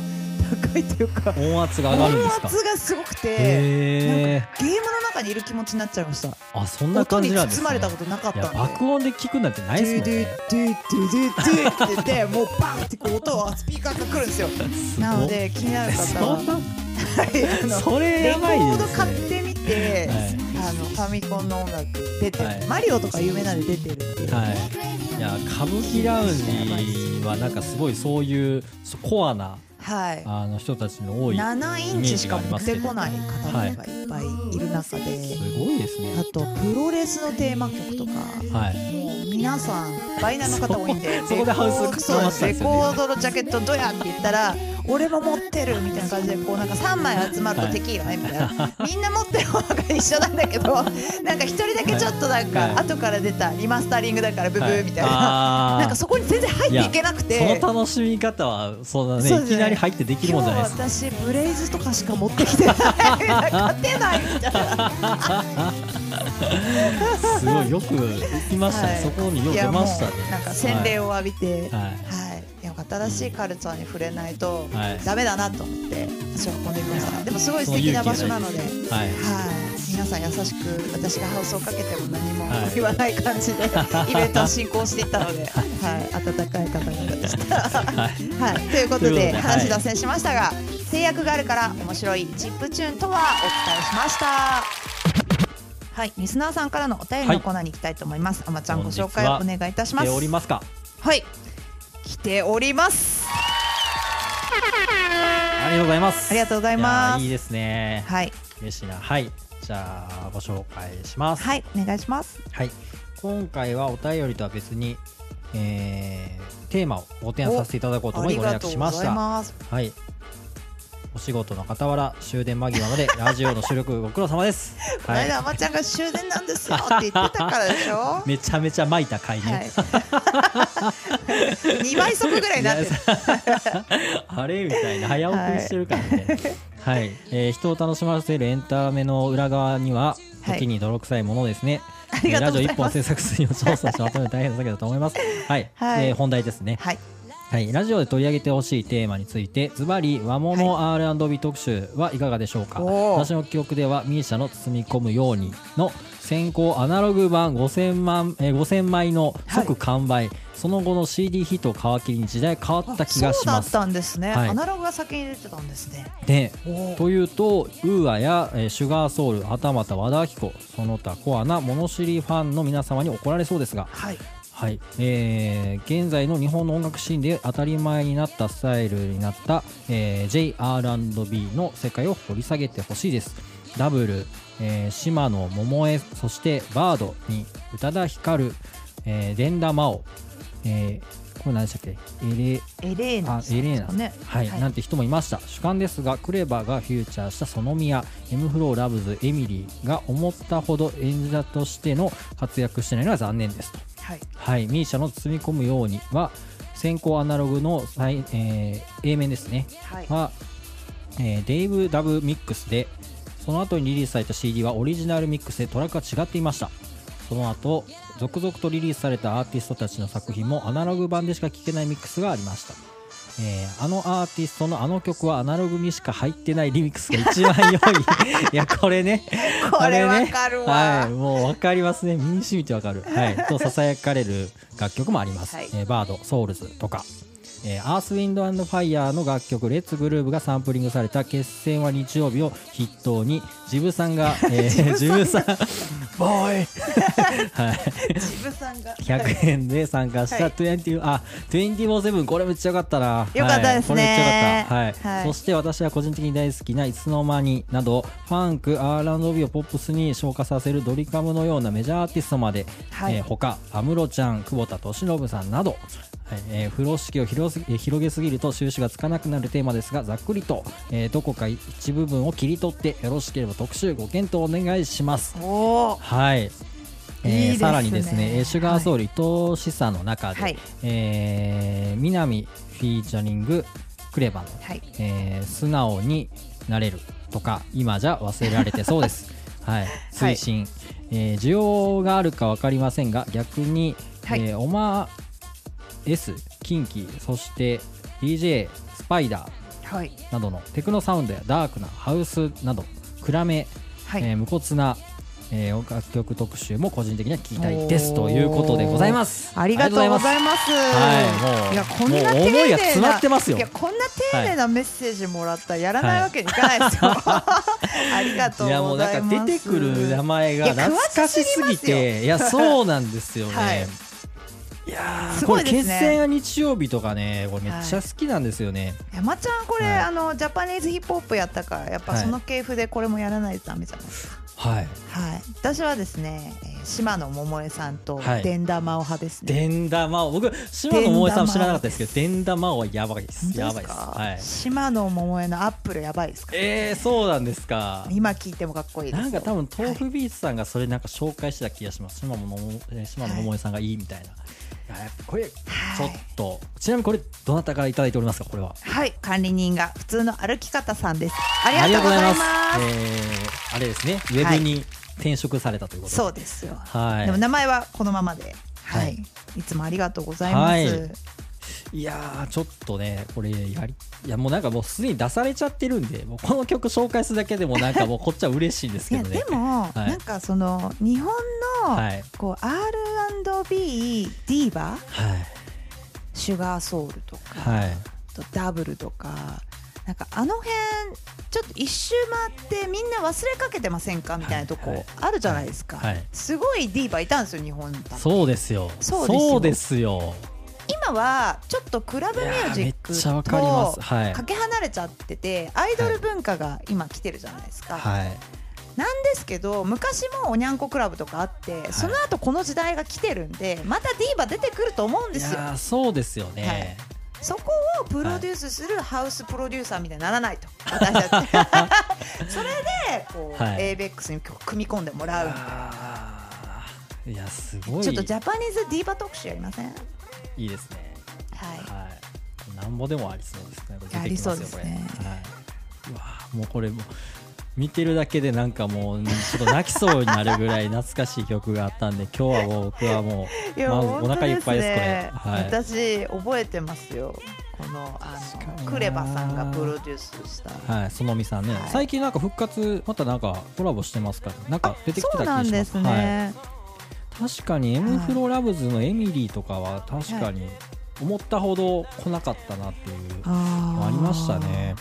高いというか音圧が上がるんですか？音圧がすごくて、へえゲームの中にいる気持ちになっちゃいました。あそんな感じなんですね。包まれたことなかったんで。爆音で聞くなんてないですもんね。ドゥドゥドゥドゥドゥって言ってもうバンってこう音はスピーカーが来るんですよ。*laughs* なので気になる方そはいあのそれレコやばいードですね。買ってみて、はい。あのファミコンの音楽出てる、はい。マリオとか有名なんで出てるっていう、はい、いや歌舞伎ラウンジはなんかすごいそういうそコアなはい。あの人たちの多い7インチしか持ってこない方がいっぱいいる中で、すごいですね。あとプロレスのテーマ曲とか。はい。もう皆さんバイナーの方多いんで。そこでハウスレコードのジャケットどうやって言ったら俺も持ってるみたいな感じでこうなんか3枚集まるとテキーラねみたいな、*laughs* みんな持ってるものが一緒なんだけど *laughs* なんか一人だけちょっとなんはい。か後から出たリマスタリングだからブブはいーみたいな、なんかそこに全然入っていけなくて。その楽しみ方はそうだね。いきなり入ってできるもんじゃないです今日私ブレイズとかしか持ってきてない。勝てないみたいなすごいよく行きましたね、*laughs* はい。そこによく出ましたね。なんか洗礼を浴びて、はい、はい、新しいカルチャーに触れないとはい。ダメだなと思って足を運んでみました。でもすごい素敵な場所なので、はい、はい。皆さん優しく私がハウスをかけても何もはい。言わない感じで *laughs* イベントを進行していったので、はい、温かい方々でした。はい。はい、ということで話脱線しましたが、制約があるから面白いチップチューンとはお伝えしました。はい、リスナーさんからのお便りのコーナーに行きたいと思います。あまちゃんご紹介をお願いいたします。来ておりますか？はい、来ております。ありがとうございます。ありがとうございます。いいですね。はい、嬉しいな。はい。じゃあご紹介します。はい、お願いします。はい、今回はお便りとは別に、えーテーマをご提案させていただこうとあ思いご連絡しました。はい。お仕事の傍ら終電間際まで *laughs* ラジオの収録ご苦労様です。このはい。間あまちゃんが終電なんですよって言ってたからでしょ？*laughs* めちゃめちゃ巻いた回はね。い。*laughs* 二倍速ぐらいになってる。あれ？みたいな早送りしてるからね。はい、えー人を楽しませるエンタメの裏側にははい時に泥臭いものですね。ラジオ一本制作数を調査しまとめる大変な作業だと思います。はい、はいえー本題ですね。はい。はい、ラジオで取り上げてほしいテーマについてズバリ和物 R&B 特集はいかがでしょうか、おー。私の記憶では misia の包み込むようにの先行アナログ版5000万、えー5000枚の即完売、その後の CD ヒットを皮切りに時代変わった気がします。そうだったんですね。はい。アナログが先に出てたんですね。でというとウーアや、えーシュガーソウルはたまた和田アキ子その他コアな物知りファンの皆様に怒られそうですがはい。はい、えー現在の日本の音楽シーンで当たり前になったスタイルになった、えー JR&B の世界を掘り下げてほしいです。ダブル、えー島野桃江そしてバードに宇多田ヒカル、えー、伝田真央、えーこれ何でしたっけ？エレエレーナあさんエレーナ。ですかね。はい、なんて人もいました。主観ですがクレバがフューチャーしたその宮 M フローラブズエミリーが思ったほど演者としての活躍してないのは残念ですとはい。はい、ミーシャの包み込むようには先行アナログの最、えー A 面ですねはい。は、えーデイブ・ダブミックスでその後にリリースされた CD はオリジナルミックスでトラックが違っていましたその後続々とリリースされたアーティストたちの作品もアナログ版でしか聴けないミックスがありましたえーあのアーティストのあの曲はアナログにしか入ってないリミックスが一番良い。*laughs* いやこれね。これあね。わかるわ。はい、もうわかりますね。身に染みてわかる、はい、とささやかれる楽曲もあります、はい。えーバードソウルズとかえーアースウィンドファイヤーの楽曲「レッツグルーブがサンプリングされた「決戦は日曜日」を筆頭にジブさんが、*laughs* えー、ジブさん *laughs* boy。はい。ジブさんが。100円で参加したはい。20、あ247これめっちゃよかったな。よかったですね。はい、これめっちゃよかった、はい。はい。そして私は個人的に大好きないつの間になどファンク R&B をポップスに昇華させるドリカムのようなメジャーアーティストまで、はい。えー他安室ちゃん久保田利伸さんなど、はいえー風呂敷を広げすぎると収拾がつかなくなるテーマですがざっくりと、えーどこか一部分を切り取ってよろしければ特集ご検討お願いしますおお。はい。えーねさらにですね、えーシュガーソウル伊藤志さの中で、はいえー南フィーチャリングクレバの、はい。えー素直になれるとか今じゃ忘れられてそうです。*laughs* はい、推進、えー需要があるか分かりませんが逆に、はいえーオマ S キンキそして DJ スパイダーはい。などのテクノサウンドやダークなハウスなど暗めはい。えー無骨な、えー楽曲特集も個人的には聞きたいですということでございます。ありがとうございいます。はいもういやこんないが詰まってますよいやこんな丁寧なメッセージもらったらやらないわけにいかないですよ。*laughs* ありがとうやもうなん。か出てくる名前が懐かしすぎていやそうなんですよね。はいいやーすごいですね。決戦は日曜日とかねこれめっちゃ好きなんですよね、山ちゃんこれ、はい。あのジャパニーズヒップホップやったからやっぱはい。その系譜でこれもやらないとダメじゃないですか。はい。はい。私はですね、えー島野桃江さんとはい。伝田真央派ですね、デンダマオ僕島野萌さん知らなかったですけどデンダマオはやばいです。やばいです。か、はい。島野桃江のアップルやばいですか？えー、そうなんですか。今聞いてもかっこいいですなんか多分豆はい。腐ビーツさんがそれなんか紹介してた気がします。島野桃えー島野桃江さんがいいみたいな、いこれちょっと、ちなみにこれどなたからいただいておりますか？これは。はい。管理人が普通の歩き方さんです。ありがとうございます。えーあれですね。ウェブに転職されたということで、そうですよ、はい。でも名前はこのままで。は、はい。いい、つもありがとうございます、はいいやーちょっとねこれやりいやもうなんかもうすでに出されちゃってるんでもうこの曲紹介するだけでもなんかもう *laughs* こっちは嬉しいんですいやけどね。でも、はい。なんかその日本の、はい。こう R&B ディーバはい。シュガーソウルとか、はい。とダブルとかなんかあの辺ちょっと一周回ってみんな忘れかけてませんかみたいなとこはいはいあるじゃないですか、はい。はい。すごいディーバいたんですよ日本そうですよ。そうですよ今はちょっっとクラブミュージックとかけ離れちゃっててアイドル文化が今来てるじゃないですか、はい。なんですけど昔もおにゃんこクラブとかあって、その後この時代が来てるんでまたディーバ出てくると思うんいですよ。そうですよね、そこをプロデュースするハウスプロデューサーみたいにならないと。*laughs* 私たち *laughs* それでこう、はい。ABEX に曲組み込んでもらうみたいいやすごい。ちょっとジャパニーズディーバ特集やりません？はいいいですね。い。はい。なんぼでもありそうですね。出てきますよこれ。はいうわーもうこれもう見てるだけでなんかもうちょっと泣きそうになるぐらい懐かしい曲があったんで *laughs* 今日はもう僕はもいや、まず本お腹いっぱいですこれ。はい。私覚えてますよ。このあのクレバさんがプロデュースした。うはい。そのみさんね、はい。最近なんか復活またなんかコラボしてますからなんか出てきてた気がしますね、はい、確かに M フロラブズのエミリーとかは確かに思ったほど来なかったなっていうのありましたね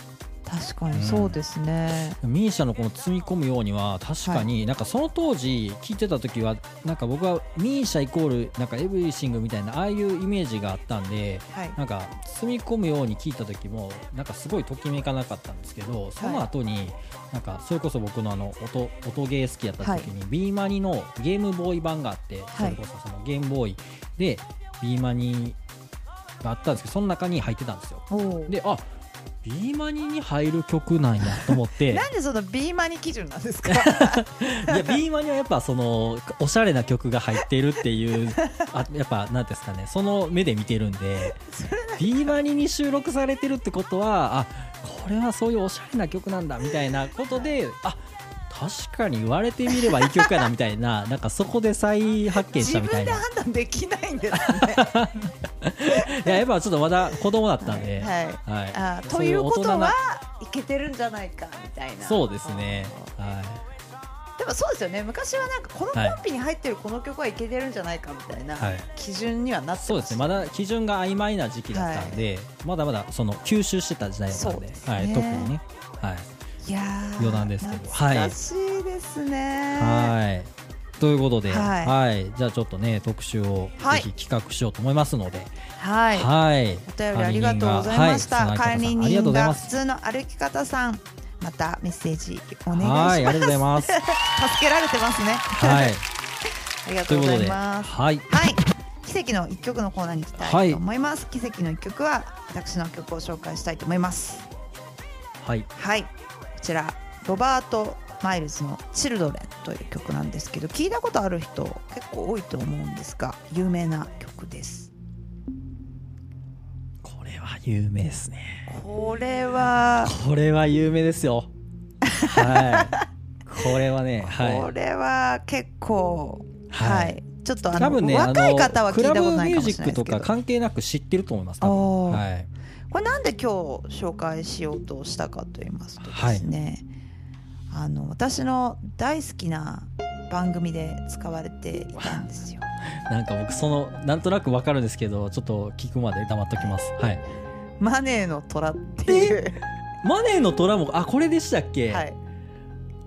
確かにそうですね、ミーシャのこの積み込むようには確かになんかその当時聞いてた時はなんか僕はミーシャイコールなんかエブリシングみたいなああいうイメージがあったんではい。なんか積み込むように聞いた時もなんかすごいときめかなかったんですけどその後になんかそれこそ僕のあの音音ゲー好きやった時に B マニのゲームボーイ版があってそれこそそのゲームボーイで B マニがあったんですけどその中に入ってたんですよ。であ B マニに入る曲なんやと思って。*laughs* なんでその B マニ基準なんですか？*laughs* いや B マニはやっぱそのおしゃれな曲が入ってるっていうあやっぱなんですかね。その目で見てるんで。B マニに収録されてるってことはあこれはそういうおしゃれな曲なんだみたいなことであ確かに言われてみればいい曲やなみたいな *laughs* なんかそこで再発見し自たみたいな。分で判断できないんですね。いややっぱちょっとまだ子供だったんで、はい。はい。あそういということはいけてるんじゃないかみたいな。そうですね。はでもそうですよね。昔はなんかこのコンピに入ってるこの曲はいけてるんじゃないかみたいなはい。基準にはなってます。そうですね。まだ基準が曖昧な時期だったんで、まだまだその吸収してた時代だったんで。ね。はい、特にね、はい余談ですけど懐かしいですねはいということで、ははいいじゃあちょっとね特集をはいぜひ企画しようと思いますので、はいはい、お便りありがとうございました。はい管理人が普通の歩き方さん、またメッセージお願いしはい、あます。りがとうございます。*laughs* 助けられてますね。はい、*laughs* ありがとうござといます。はい、はい。奇跡の一曲のコーナーに行きたいと思います。奇跡の一曲は私の曲を紹介したいと思います。はい、はい。こちらロバートマイルズの Children という曲なんですけど、聞いたことある人結構多いと思うんですが、有名な曲です。これは有名ですね。これはこれは有名ですよ。はい、これはね、こはれは結構はいはい、ちょっとい。あの多分ね、若い方は聞いたことないかもしれクラブミュージックとないですけどか関係なく知ってると思います。多分はい、これなんで今日紹介しようとしたかと言いますとですね、あの私の大好きな番組で使われていたんですよ。*laughs* なんか僕そのなんとなくわかるんですけど、ちょっと聞くまで黙っときます。はい。マネーの虎っていう、マネーの虎もあこれでしたっけ？はい、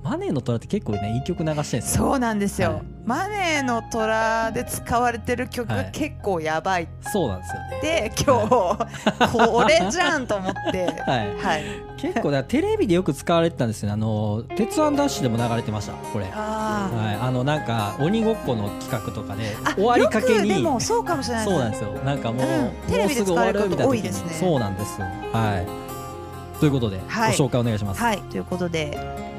マネーの虎って結構ねいい曲流してるんですよ。そうなんですよ、はい。マネーの虎で使われてる曲、はい。結構やばい。そうなんですよね。で今日、これじゃんと思って。*laughs* はい。はい。結構だテレビでよく使われてたんですよね。あの「鉄腕ダッシュ」でも流れてましたこれ。はい。ああのなんか鬼ごっこの企画とかで終わりかけよくでにもそうかもしれないそうなんですよ。なんかもう,、うん。テレビで使われること多いですね。そうなんですはい。ということで、はい。ご紹介お願いします。はい。ということで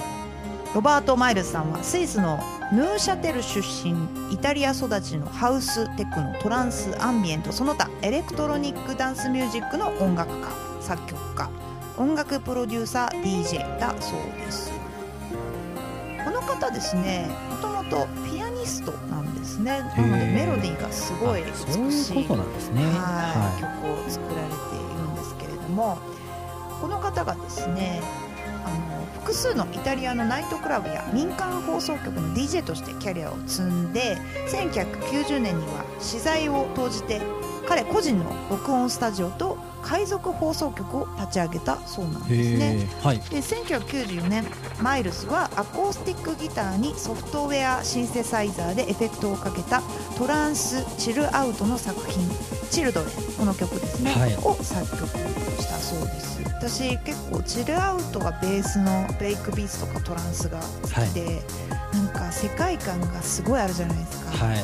ロバート・マイルズさんはスイスのヌーシャテル出身イタリア育ちのハウステクノトランスアンビエントその他エレクトロニックダンスミュージックの音楽家作曲家音楽プロデューサー DJ だそうです。この方ですねもともとピアニストなんですね。なのでメロディーがすごい美しいね。曲を作られているんですけれどもこの方がですね複数のイタリアのナイトクラブや民間放送局の DJ としてキャリアを積んで1990年には資材を投じて彼個人の録音スタジオと海賊放送局を立ち上げたそうなんいですね。はい。で1994年マイルスはアコースティックギターにソフトウェアシンセサイザーでエフェクトをかけたトランスチルアウトの作品「チルドレン」この曲ですね、はい。を作曲したそうです。私結構チルアウトがベースのブレイクビーツとかトランスが好きで、なんか世界観がすごいあるじゃないですか、はい。か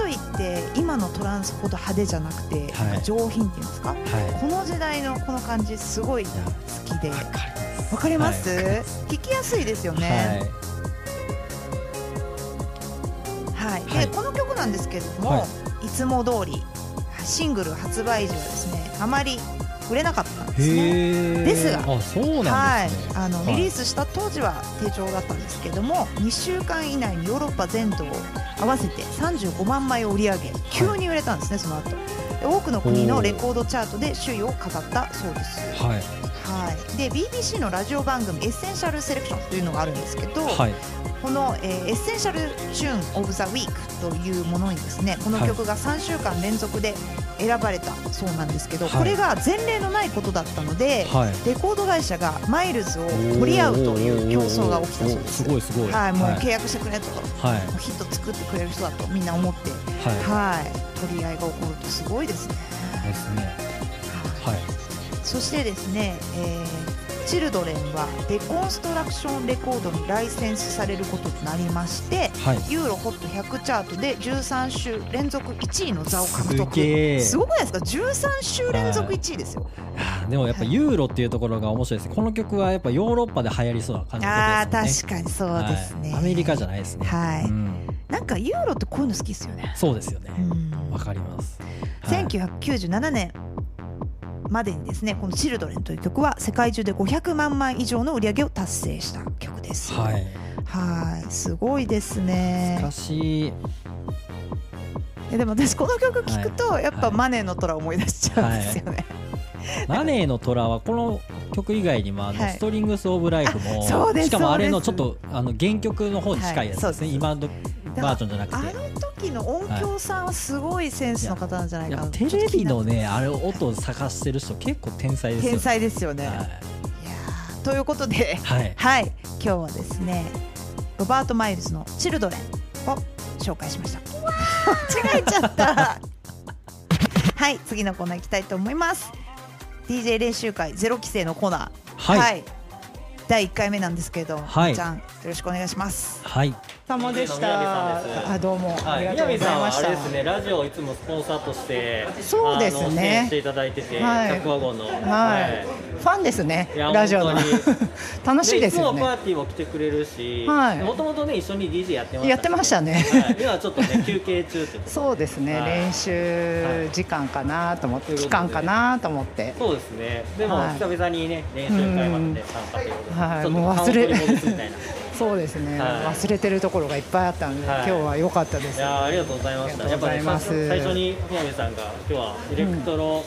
といって今のトランスほど派手じゃなくて、はい。上品っていうんですか？はい。この時代のこの感じすごい好きで。わかります。わかります、は聞きやすいですよはい。ね。はい。で、はい。この曲なんですけれども、、はいつも通りシングル発売時はですね、あまり売れなかったんですね。ですがあそうなはいんですね、あのはい。リリースした当時は低調だったんですけども2週間以内にヨーロッパ全土を合わせて35万枚を売り上げ急に売れたんですね、その後。で多くの国のレコードチャートで首位を飾ったそうです。はいはい、で BBC のラジオ番組「 Essential Selection」というのがあるんですけど、はいこの、えー Essential Tune of the Week というものにですねこの曲が3週間連続で選ばれたそうなんですけど、はいこれが前例のないことだったので、はいレコード会社がマイルズを取り合うという競争が起きたそうです。すごいすごいはい、もうはい契約してくれと、はいヒット作ってくれる人だとみんな思って、ははい、取り合いが起こるとすごいですね。いですねはいそしてですね、えーチルドレンはデコンストラクションレコードにライセンスされることとなりましてはい。ユーロホット100チャートで13週連続1位の座を獲す得すごくないですか？13週連続1位ですよ、あーでもやっぱユーロっていうところが面白いですこの曲はやっぱヨーロッパで流行りそうな感じです確かにそうですね、はい。アメリカじゃないですね。はい。うん。なんかユーロってこういうの好きですよね、そうですよね。うん。わかります。はい。1997年までにですねこの「チルドレンという曲は世界中で500万枚以上の売り上げを達成した曲です。はい。はい。すごいですね。難しい。えでも私この曲聴くとやっぱはい。マネーの虎を思い出しちゃうんですよね、マネーの虎はこの曲以外にもあのはい。 Strings *laughs* of Life もしかもあれのちょっとあの原曲の方に近いやつですね、今のバージョンじゃなくあての時の音響さんはすごいセンスの方なんじゃないかな。テレビのねねあれ音を探してる人結構天才ですよ。天才ですよね、はい。い、やーということではい。はい。今日はですねロバート・マイルズの「 Children」を紹介しました。間 *laughs* 違えちゃった。はい次のコーナー行きたいと思います。DJ 練習会ゼロ規制のコーナー。はい。第1回目なんですけど、はい。ちゃんよろしくお願いします。はい様でした。あどうも、はい、ありがとうご宮部さんはざいましたあれですね、ラジオをいつもスポンサーとして、そうですねしていただいてて、はい。100ワゴンの、はい、ファンですねラジオの。本 *laughs* 楽しいですよいつもパねーティーも来てくれるし、はい。もともとね一緒に DJ やってましたしやってましたね。はい、今はちょっとね休憩中ってことそうですね、はい。練習時間かなと思って、期間かなと思って。そうで。すね。でも、はい。久々にね練習会まで参加ということで、はい。もう忘れそうですね、はい。忘れてるところがいっぱいあったので、はい。今日は良かったです。いやーありがとうございました。やっぱね最初に宮部さんが今日はエレクトロ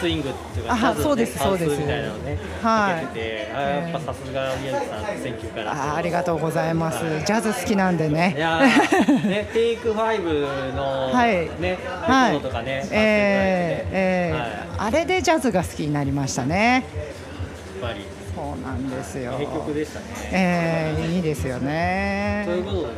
スイングっていうか、あジャズそうですそうですみたいなのね、はいてて、あーやっぱさすが宮部さん選曲から。あありがとうございます、はい。ジャズ好きなんでいねやー *laughs* ねテイクファイブのはい。ねレコはいードとかね、えーえー。はい。あれでジャズが好きになりましたね。やっぱり。そうなんですよ。名曲でしたね。えー、いいですよというね。ことで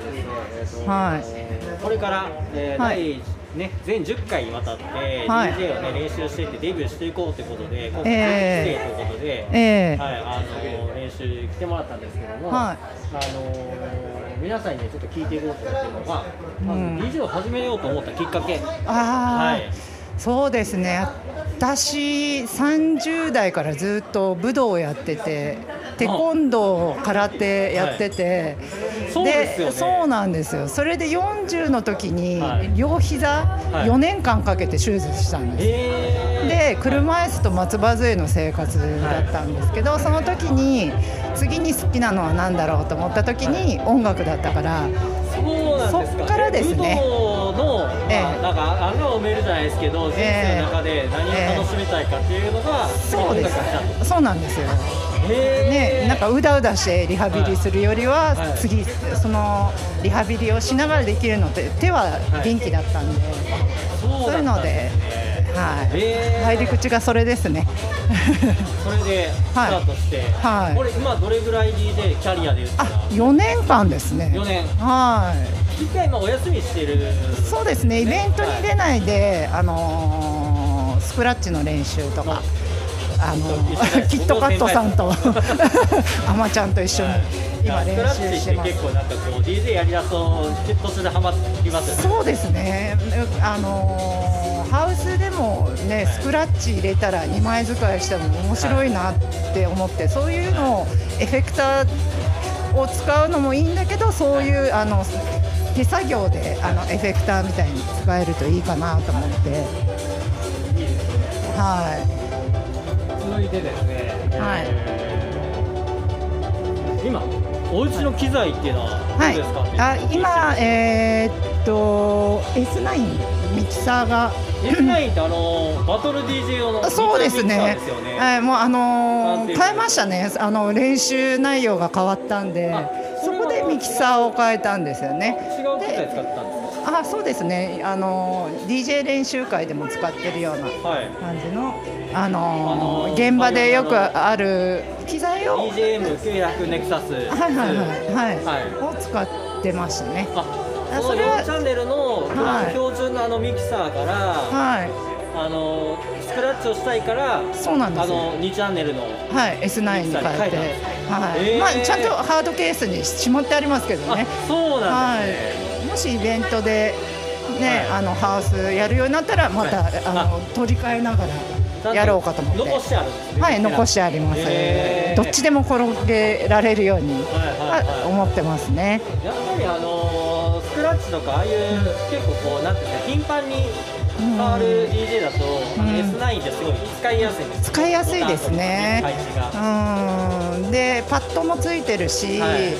ですね、えーとはい。これから、えーはい。第ね全10回にわたって、はい。DJ をね練習していってデビューしていこうということで、今回え定期生ということで、えー。はいあの練習来てもらったんですけども、はい。あの皆さんにねちょっと聞いていこうと思ってるのが、まずうん。DJ を始めようと思ったきっかけ、ああ、はいそうですね。私30代からずっと武道をやってて、テコンドー、空手やってて、そうでそうなんですよ。それで40の時にはい。両膝はい。4年間かけて手術したんです。えー、で車椅子と松葉杖の生活だったんですけど、その時に次に好きなのは何だろうと思った時に音楽だったから、そうなんですか。らですね。の、まあええなんか穴を埋めるじゃないですけど、人生の中で何を楽しみたいかっていうのが、そうです。す。そうなんですよ。へね、なんかうだうだしてリハビリするよりは、はい。次そのリハビリをしながらできるのって手は元気だったんで、そうそういうので、はい、入り口がそれですね。*laughs* それでスタートして、はい。これ今どれぐらい DJ キャリアで言ったあら、4年間ですね。4年。はい。一回今お休みしてる。そうですね、イベントに出はいない。で、あのースクラッチの練習とか、あの *laughs* キットカットさんと、あまちゃんと一緒に今練習してます。結。構なんかこう DJ やりだすと途中でハマりますよね。そうですね、あのーハウスでもね、スクラッチ入れたら2枚使いしても面白いなって思って、そういうのをエフェクターを使うのもいいんだけど、そういうあの手作業であのエフェクターみたいに使えるといいかなと思って。はい。続いてですね、はい。えー今お家の機材っていうのはどはいうですか、あ今、えーっと S9 ミキサーが。S9 ってあのバトル DJ 用のそうですね。ですよね。はい、もうあのー変えましたね。あの練習内容が変わったんで。あそこでミキサーを変えたんですよね。ですあそうですね。あのー DJ 練習会でも使ってるような。感じのあのーあのー現場でよくある機材を DJM900 ネクサス。はいはいはいはい、はい。を使ってましたねあ、それは。4チャンネルの標準のあのミキサーから、はい。あのスクラッチをしたいから、そうなんですよ。あの2チャンネルの。はい S9 に変えて、はい。へー。まあ、ちゃんとハードケースにしまってありますけどね。あ、そうなんはですね。い、もしイベントで、ねはい。あのハウスやるようになったらまた、はい。あの取り替えながらやろうかと思って。残してあるんですね。はい残してあります、へー。どっちでも転げられるように、はいはいはい。あ思ってますね。やっぱりあのーチとかああいう結構こうなんていうか頻繁に変わる DJ だと、あのうん。S9 ってすごい使いやすいんですよ。使いやすいですね。うん。でパッドもついてるし、はい。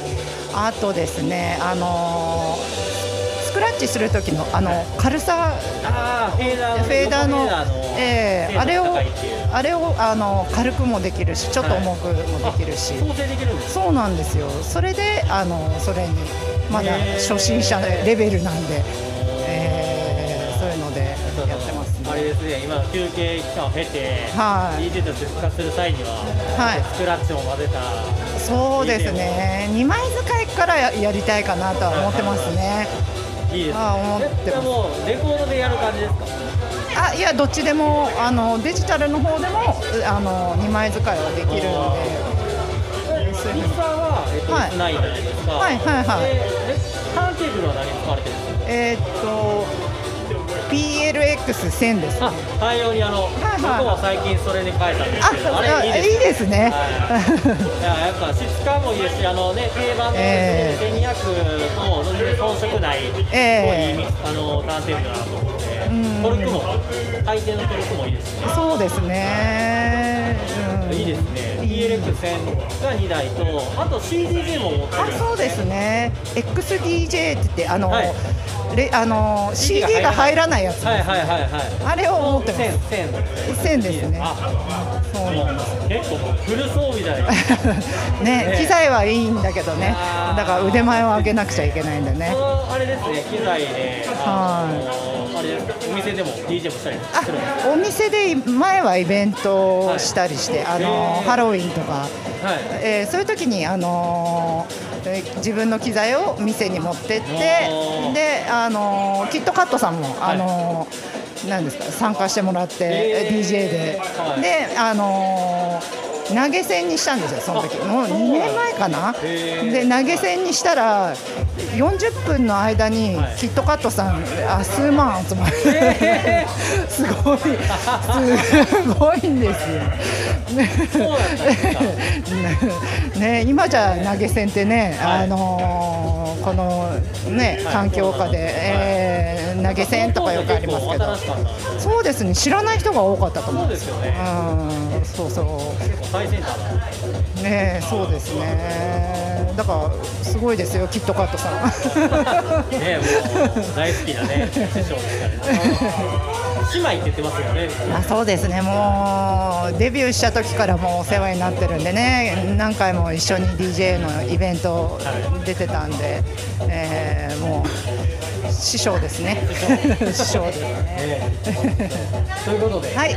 あとですねあのースクラッチする時のあの軽さ。フェーダーフェーダーのええあれをあれをあの軽くもできるしちょっと重くもできるし、そうなんですよ。それであのそれにまだ初心者レベルなんで、えーそういうのでやってますあれねですね今休憩期間を経て、はい。DJ として復活する際には、はい。スクラッチも混ぜた。そうですね。2枚使いからややりたいかなとは思ってますね。いいですね。あ思ってもうレコードでやる感じですか？あいやどっちでもあのデジタルの方でもあの2枚使いはできるんでミキサーは、えっとはい S9 じゃないですかはいはい。はいででターンテーブルは何使われてるんですか？えーっと PLX1000 ですあね大量にあの、はいはい。僕も最近それに変えたんですあけど、ああれいいですいいですね。はい。いややっぱ質感もいいですし、あのね定番のえ1200と全然遜色ない、ええ。すごいいいあのターンテーブルだなと。思って、うんトルクも回転のトルクもいいですし、そうですね、うん。いいですね。ELX1000 が2台と、あと CDJ も持ってる。あそうですね。XDJ って言ってあの、はい。レあの CD が入らない。やつ、はいはいはいはい。あれを持ってます。1000 1000 1000ですね。あ、そうなんです。結構フル装備だよ。*laughs* ねね。機材はいいんだけどね。だから腕前を上げなくちゃいけないんでね。あれですね、機材で、あのあれお店でも DJ もしたりするお店で前はイベントをしたりして、あのへー。ハロウィンとか、はい。えーそういう時にあのえー自分の機材を店に持ってってであのキットカットさんも、あのなんですか参加してもらって、へー。DJ で、はい。であの投げ銭にしたんですよその時。もう2年前かな？で投げ銭にしたら40分の間にはい。キットカットさんあ数万集まる。*laughs* すごい。すごいんですよ。*laughs* ね今じゃ投げ銭ってね、はい。あのーこのねはい。環境下で、えー投げ銭とかよくありますけど。そうですね。知らない人が多かったと思そううんですよね。うん。そうそう最先端だねそうですね。だからすごいですよキットカットさん。*laughs* ねもう大好きなね師匠ですからね。姉妹って言ってますよね。あそうですね。もうデビューした時からもうお世話になってるんでね。何回も一緒に DJ のイベント出てたんで、えーもう師匠ですね。*laughs* 師匠ですね。ええということで、はい。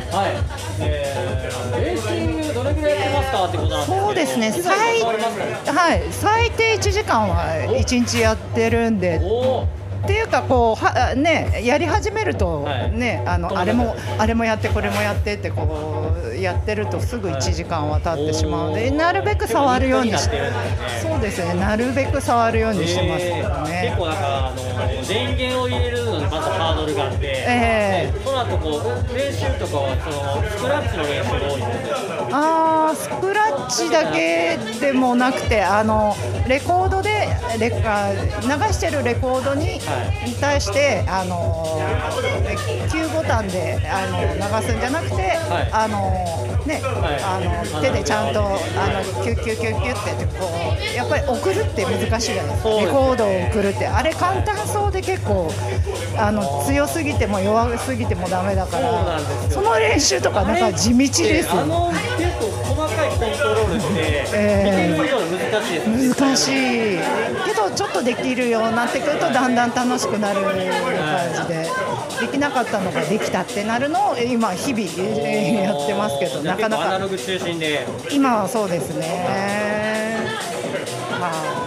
えーレーシングどれぐらいやってますかってことなんですけどそうですね。最はい。最低1時間は1日やってるんでおおっていうかこうはねやり始めると、はい。ねあのあれもあれもやってこれもやってってこうやってるとすぐ1時間は経ってしまうので、おー。なるべく触るようにしてね。そうですねなるべく触るようにしてますけどえー。ね結。構なんかあの電源を入れるのにまずハードルがあって、えその後こう練習とかはそのスクラッチの練習が多いあースクラッチだけでもなくてあのレコードでレあ流してるレコードに,、対してあの Q ボタンであの流すんじゃなくて、はい。あのね、はい。あの手でちゃんとあのキュッキュッキュッキュッってこうやっぱり送るって難しいじゃないですか。レコードを送るって。あれ簡単そうで結構あの強すぎても弱すぎてもダメだから。その練習とかなんか地道ですよあの結構細かい。コントロールって、えー難しい。けどちょっとできるようになってくるとだんだん楽しくなる感じで。できなかったのができたってなるのを今日々えーやってますけどなかなか。今はそうですね。まあ今日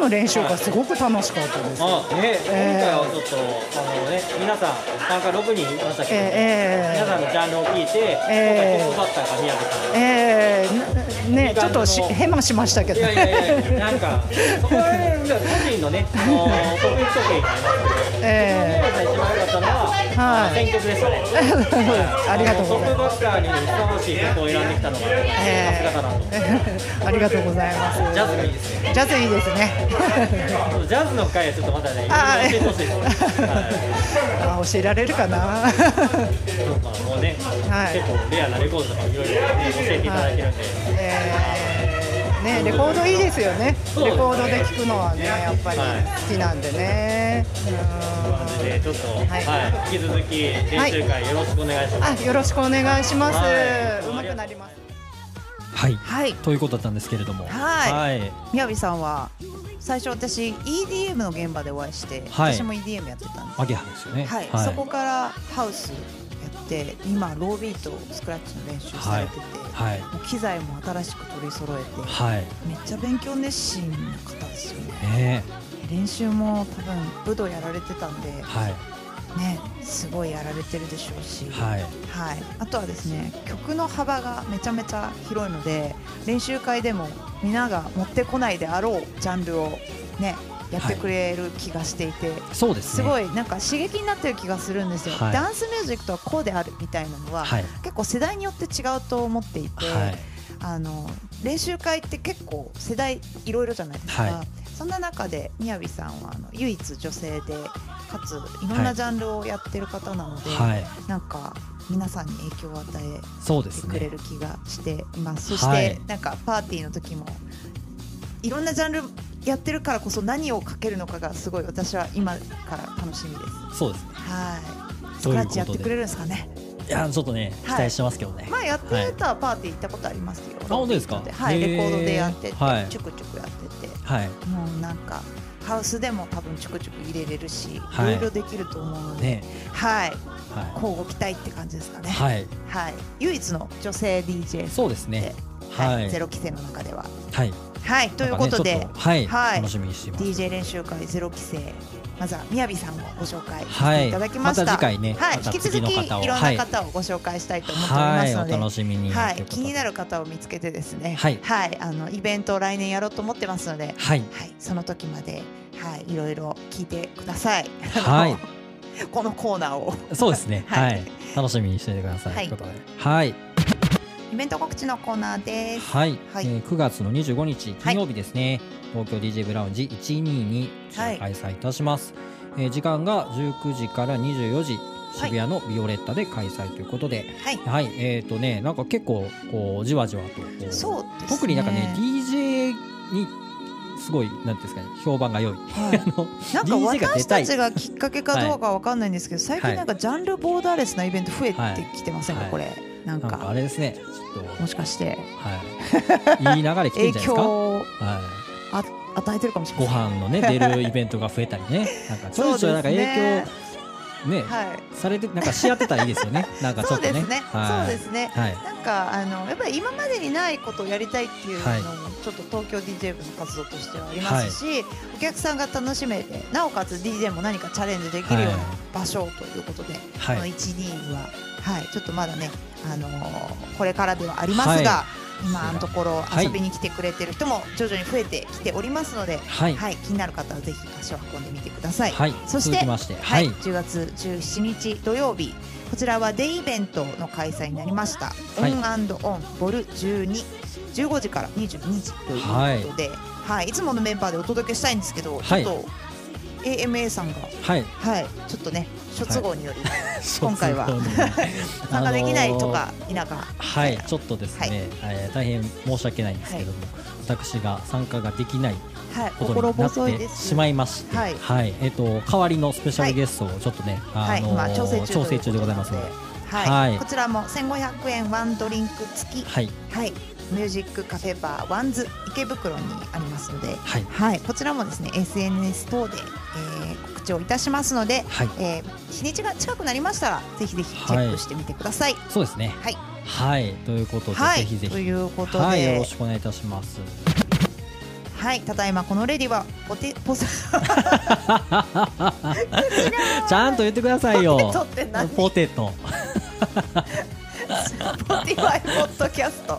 の練習がすごく楽しかったです。あね、えー今回はちょっとあのね皆さん参加6人いましたけど、えー皆さんのジャンルを聞いて、えー今回トップバッターが宮部さん。えーねちょっとしヘマしましたけど。いやいやいや、なんか、そこら辺が個人のね、*laughs* あの得意不得意がありますけど、え宮部さん一番良かったのは、はい。選曲でしたね。*laughs* ありがとうございます。トップバッターにふさわしい曲を選んできたのが、さすがだなと。*laughs* ありがとうございます。ジャズがいいですね。ジャズいいですねジャズの回はちょっとまたね、いろいろあ教えてほしいです。はい。あ教えられるかな。そうまあもうね、はい。結構レアなレコードとかいろいろね教えていただいてるんで、えーねレコードいいですよね。レコードで聴くのはねやっぱりはい好きなんでね。うん。でちょっと、はい。はい。引き続き練習会よろしくお願いします。あよろしくお願いします。はい。うまくなります。はい。はい。ということだったんですけれども。はい。はい。宮城さんは？最初私 EDM の現場でお会いして、はい。私も EDM やってたんですアゲハですよね。はい、そこからハウスやって今ロービートスクラッチの練習されてて、はい。もう機材も新しく取り揃えてはい。めっちゃ勉強熱心な方ですよね。ね。練習も多分武道やられてたんではいねすごいやられてるでしょうし、はい。はい、あとはですね曲の幅がめちゃめちゃ広いので練習会でも皆が持ってこないであろうジャンルをねやってくれる気がしていて、そうですね。すごいなんか刺激になってる気がするんですよ、はい。ダンスミュージックとはこうであるみたいなのは、はい。結構世代によって違うと思っていて、はい。あの練習会って結構世代いろいろじゃないですか、はいそんな中で宮城さんはあの唯一女性でかついろんなジャンルをやってる方なので、はい。なんか皆さんに影響を与えてくれねる気がしています、そして、はい。なんかパーティーの時もいろんなジャンルやってるからこそ何をかけるのかがすごい私は今から楽しみです。そうですね。はい。スクラッチやってくれるんですかね。いやちょっとね期待してますけどね、前やってたパーティー行ったことありますよ、あ本当ですか？はい。レコードでやってて、はい。チュクチュクやっててはい。もうなんかハウスでも多分チュクチュク入れれるし、はい。い、ろいろできると思うので、ね。はい。は交互期待って感じですかね。い、はい、はい、唯一の女性 DJ そうですね。はい。はい。ゼロ期生の中では。はい。はい。ということで、ねはい、はい。楽しみにしています。DJ 練習会ゼロ期生まずはみやびさんをご紹介しはい。ていただきました、また次回ねはい、引き続きいろんな方をご紹介したいと思っておりまはい。おすので、楽しみに。はい、気になる方を見つけてですね、はい。あのイベントを来年やろうと思ってますので、はい。はい、その時まで、はい、いろいろ聞いてください。はい。*laughs* このコーナーを。そうですね。は *laughs* はい。い、楽しみにしていてください、はい。はい。イベント告知のコーナーです。はい、はい。えー9月の25日金曜日ですね、東京 DJ ブラウンジ122はい開催いたします、えー時間が19時から24時渋谷のビオレッタで開催ということで、はい、はい、えっ、とね、なんか結構こうじわじわとそうですね。特になんかね DJ にすごいなんていうんですかね評判が良い。はい。*laughs* あのなんか私たちがきっかけかどうかわかんないんですけど、最はい。近なんかジャンルボーダーレスなイベント増えてきてませんか、はい。これ。なんなんかあかれですね、ちょっと。もしかして。はい、*laughs* いい流れ来てるんじゃない影ですか？はい。あ与えてるかもしれごません。飯のね出るイベントが増えたりね、*laughs* なんかちょいちょいなんか影響ねはい。されてなんかし合ってたらいいですよね。なんかちょっとね。そうですね。はいそうですね。はい。なんかあのやっぱり今までにないことをやりたいっていうのも、はいちょっと東京 DJ 部の活動としてはありますし、お客さんが楽しめてなおかつ DJ も何かチャレンジできるようなはい場所ということで、はいこの12は、はい、ちょっとまだね、あのーこれからではありますが、は今のところはい遊びに来てくれてる人も徐々に増えてきておりますので、はい。はい、気になる方はぜひ足を運んでみてください。はい。そしては、はいい。10月17日土曜日こちらはデイイベントの開催になりました、はいオンオンボル12 15時から22時ということで、はいい、つものメンバーでお届けしたいんですけど、はいちょっと AMA さんが、はい。はい、ちょっとね諸都合により *laughs* 今回は。*laughs* 参加できないとか否か、はい、ちょっとですね、はい。えー大変申し訳ないんですけども、私が参加ができないはい、こと心になってしまいまして、はい。えっ、と代わりのスペシャルゲストをちょっとね、はい、あの今調整中でございますので、はい。はい。こちらも1500円ワンドリンク付き、はい、はい、ミュージックカフェバーワンズ池袋にありますので、はい、はい、こちらもですね SNS 等で、えー告知をいたしますので、はい、えー日にちが近くなりましたらぜひぜひチェックしてみてください。そうですね。はい、はい、ということで、はい、ぜひぜひ、ということで、はい、よろしくお願いいたします。はい、ただいまこのレディオはポテポスちゃんと言ってくださいよ。*laughs* ポテト。Spotify ポッドキャスト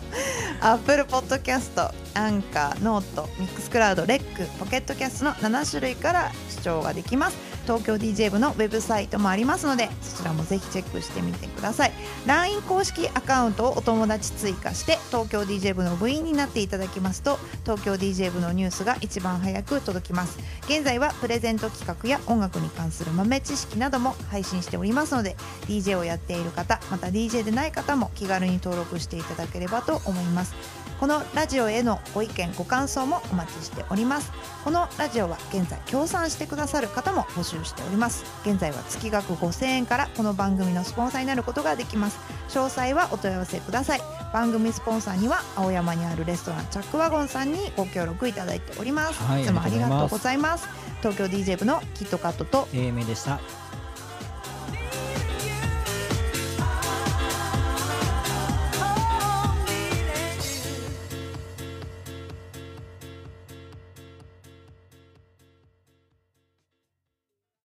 Apple ポッドキャスト Anchor note Mixcloud レックポケットキャストの7種類から視聴ができます。東京 DJ 部のウェブサイトもありますのでそちらもぜひチェックしてみてください。LINE 公式アカウントをお友達追加して東京 DJ 部の部員になっていただきますと東京 DJ 部のニュースが一番早く届きます。現在はプレゼント企画や音楽に関する豆知識なども配信しておりますので DJ をやっている方また DJ でない方も気軽に登録していただければと思います。このラジオへのご意見ご感想もお待ちしております。このラジオは現在協賛してくださる方も募集しております。現在は月額5000円からこの番組のスポンサーになることができます。詳細はお問い合わせください。番組スポンサーには青山にあるレストランチャックワゴンさんにご協力いただいております、はいいつもありがとうごございます。東京 DJ 部のキットカットと AMA でした。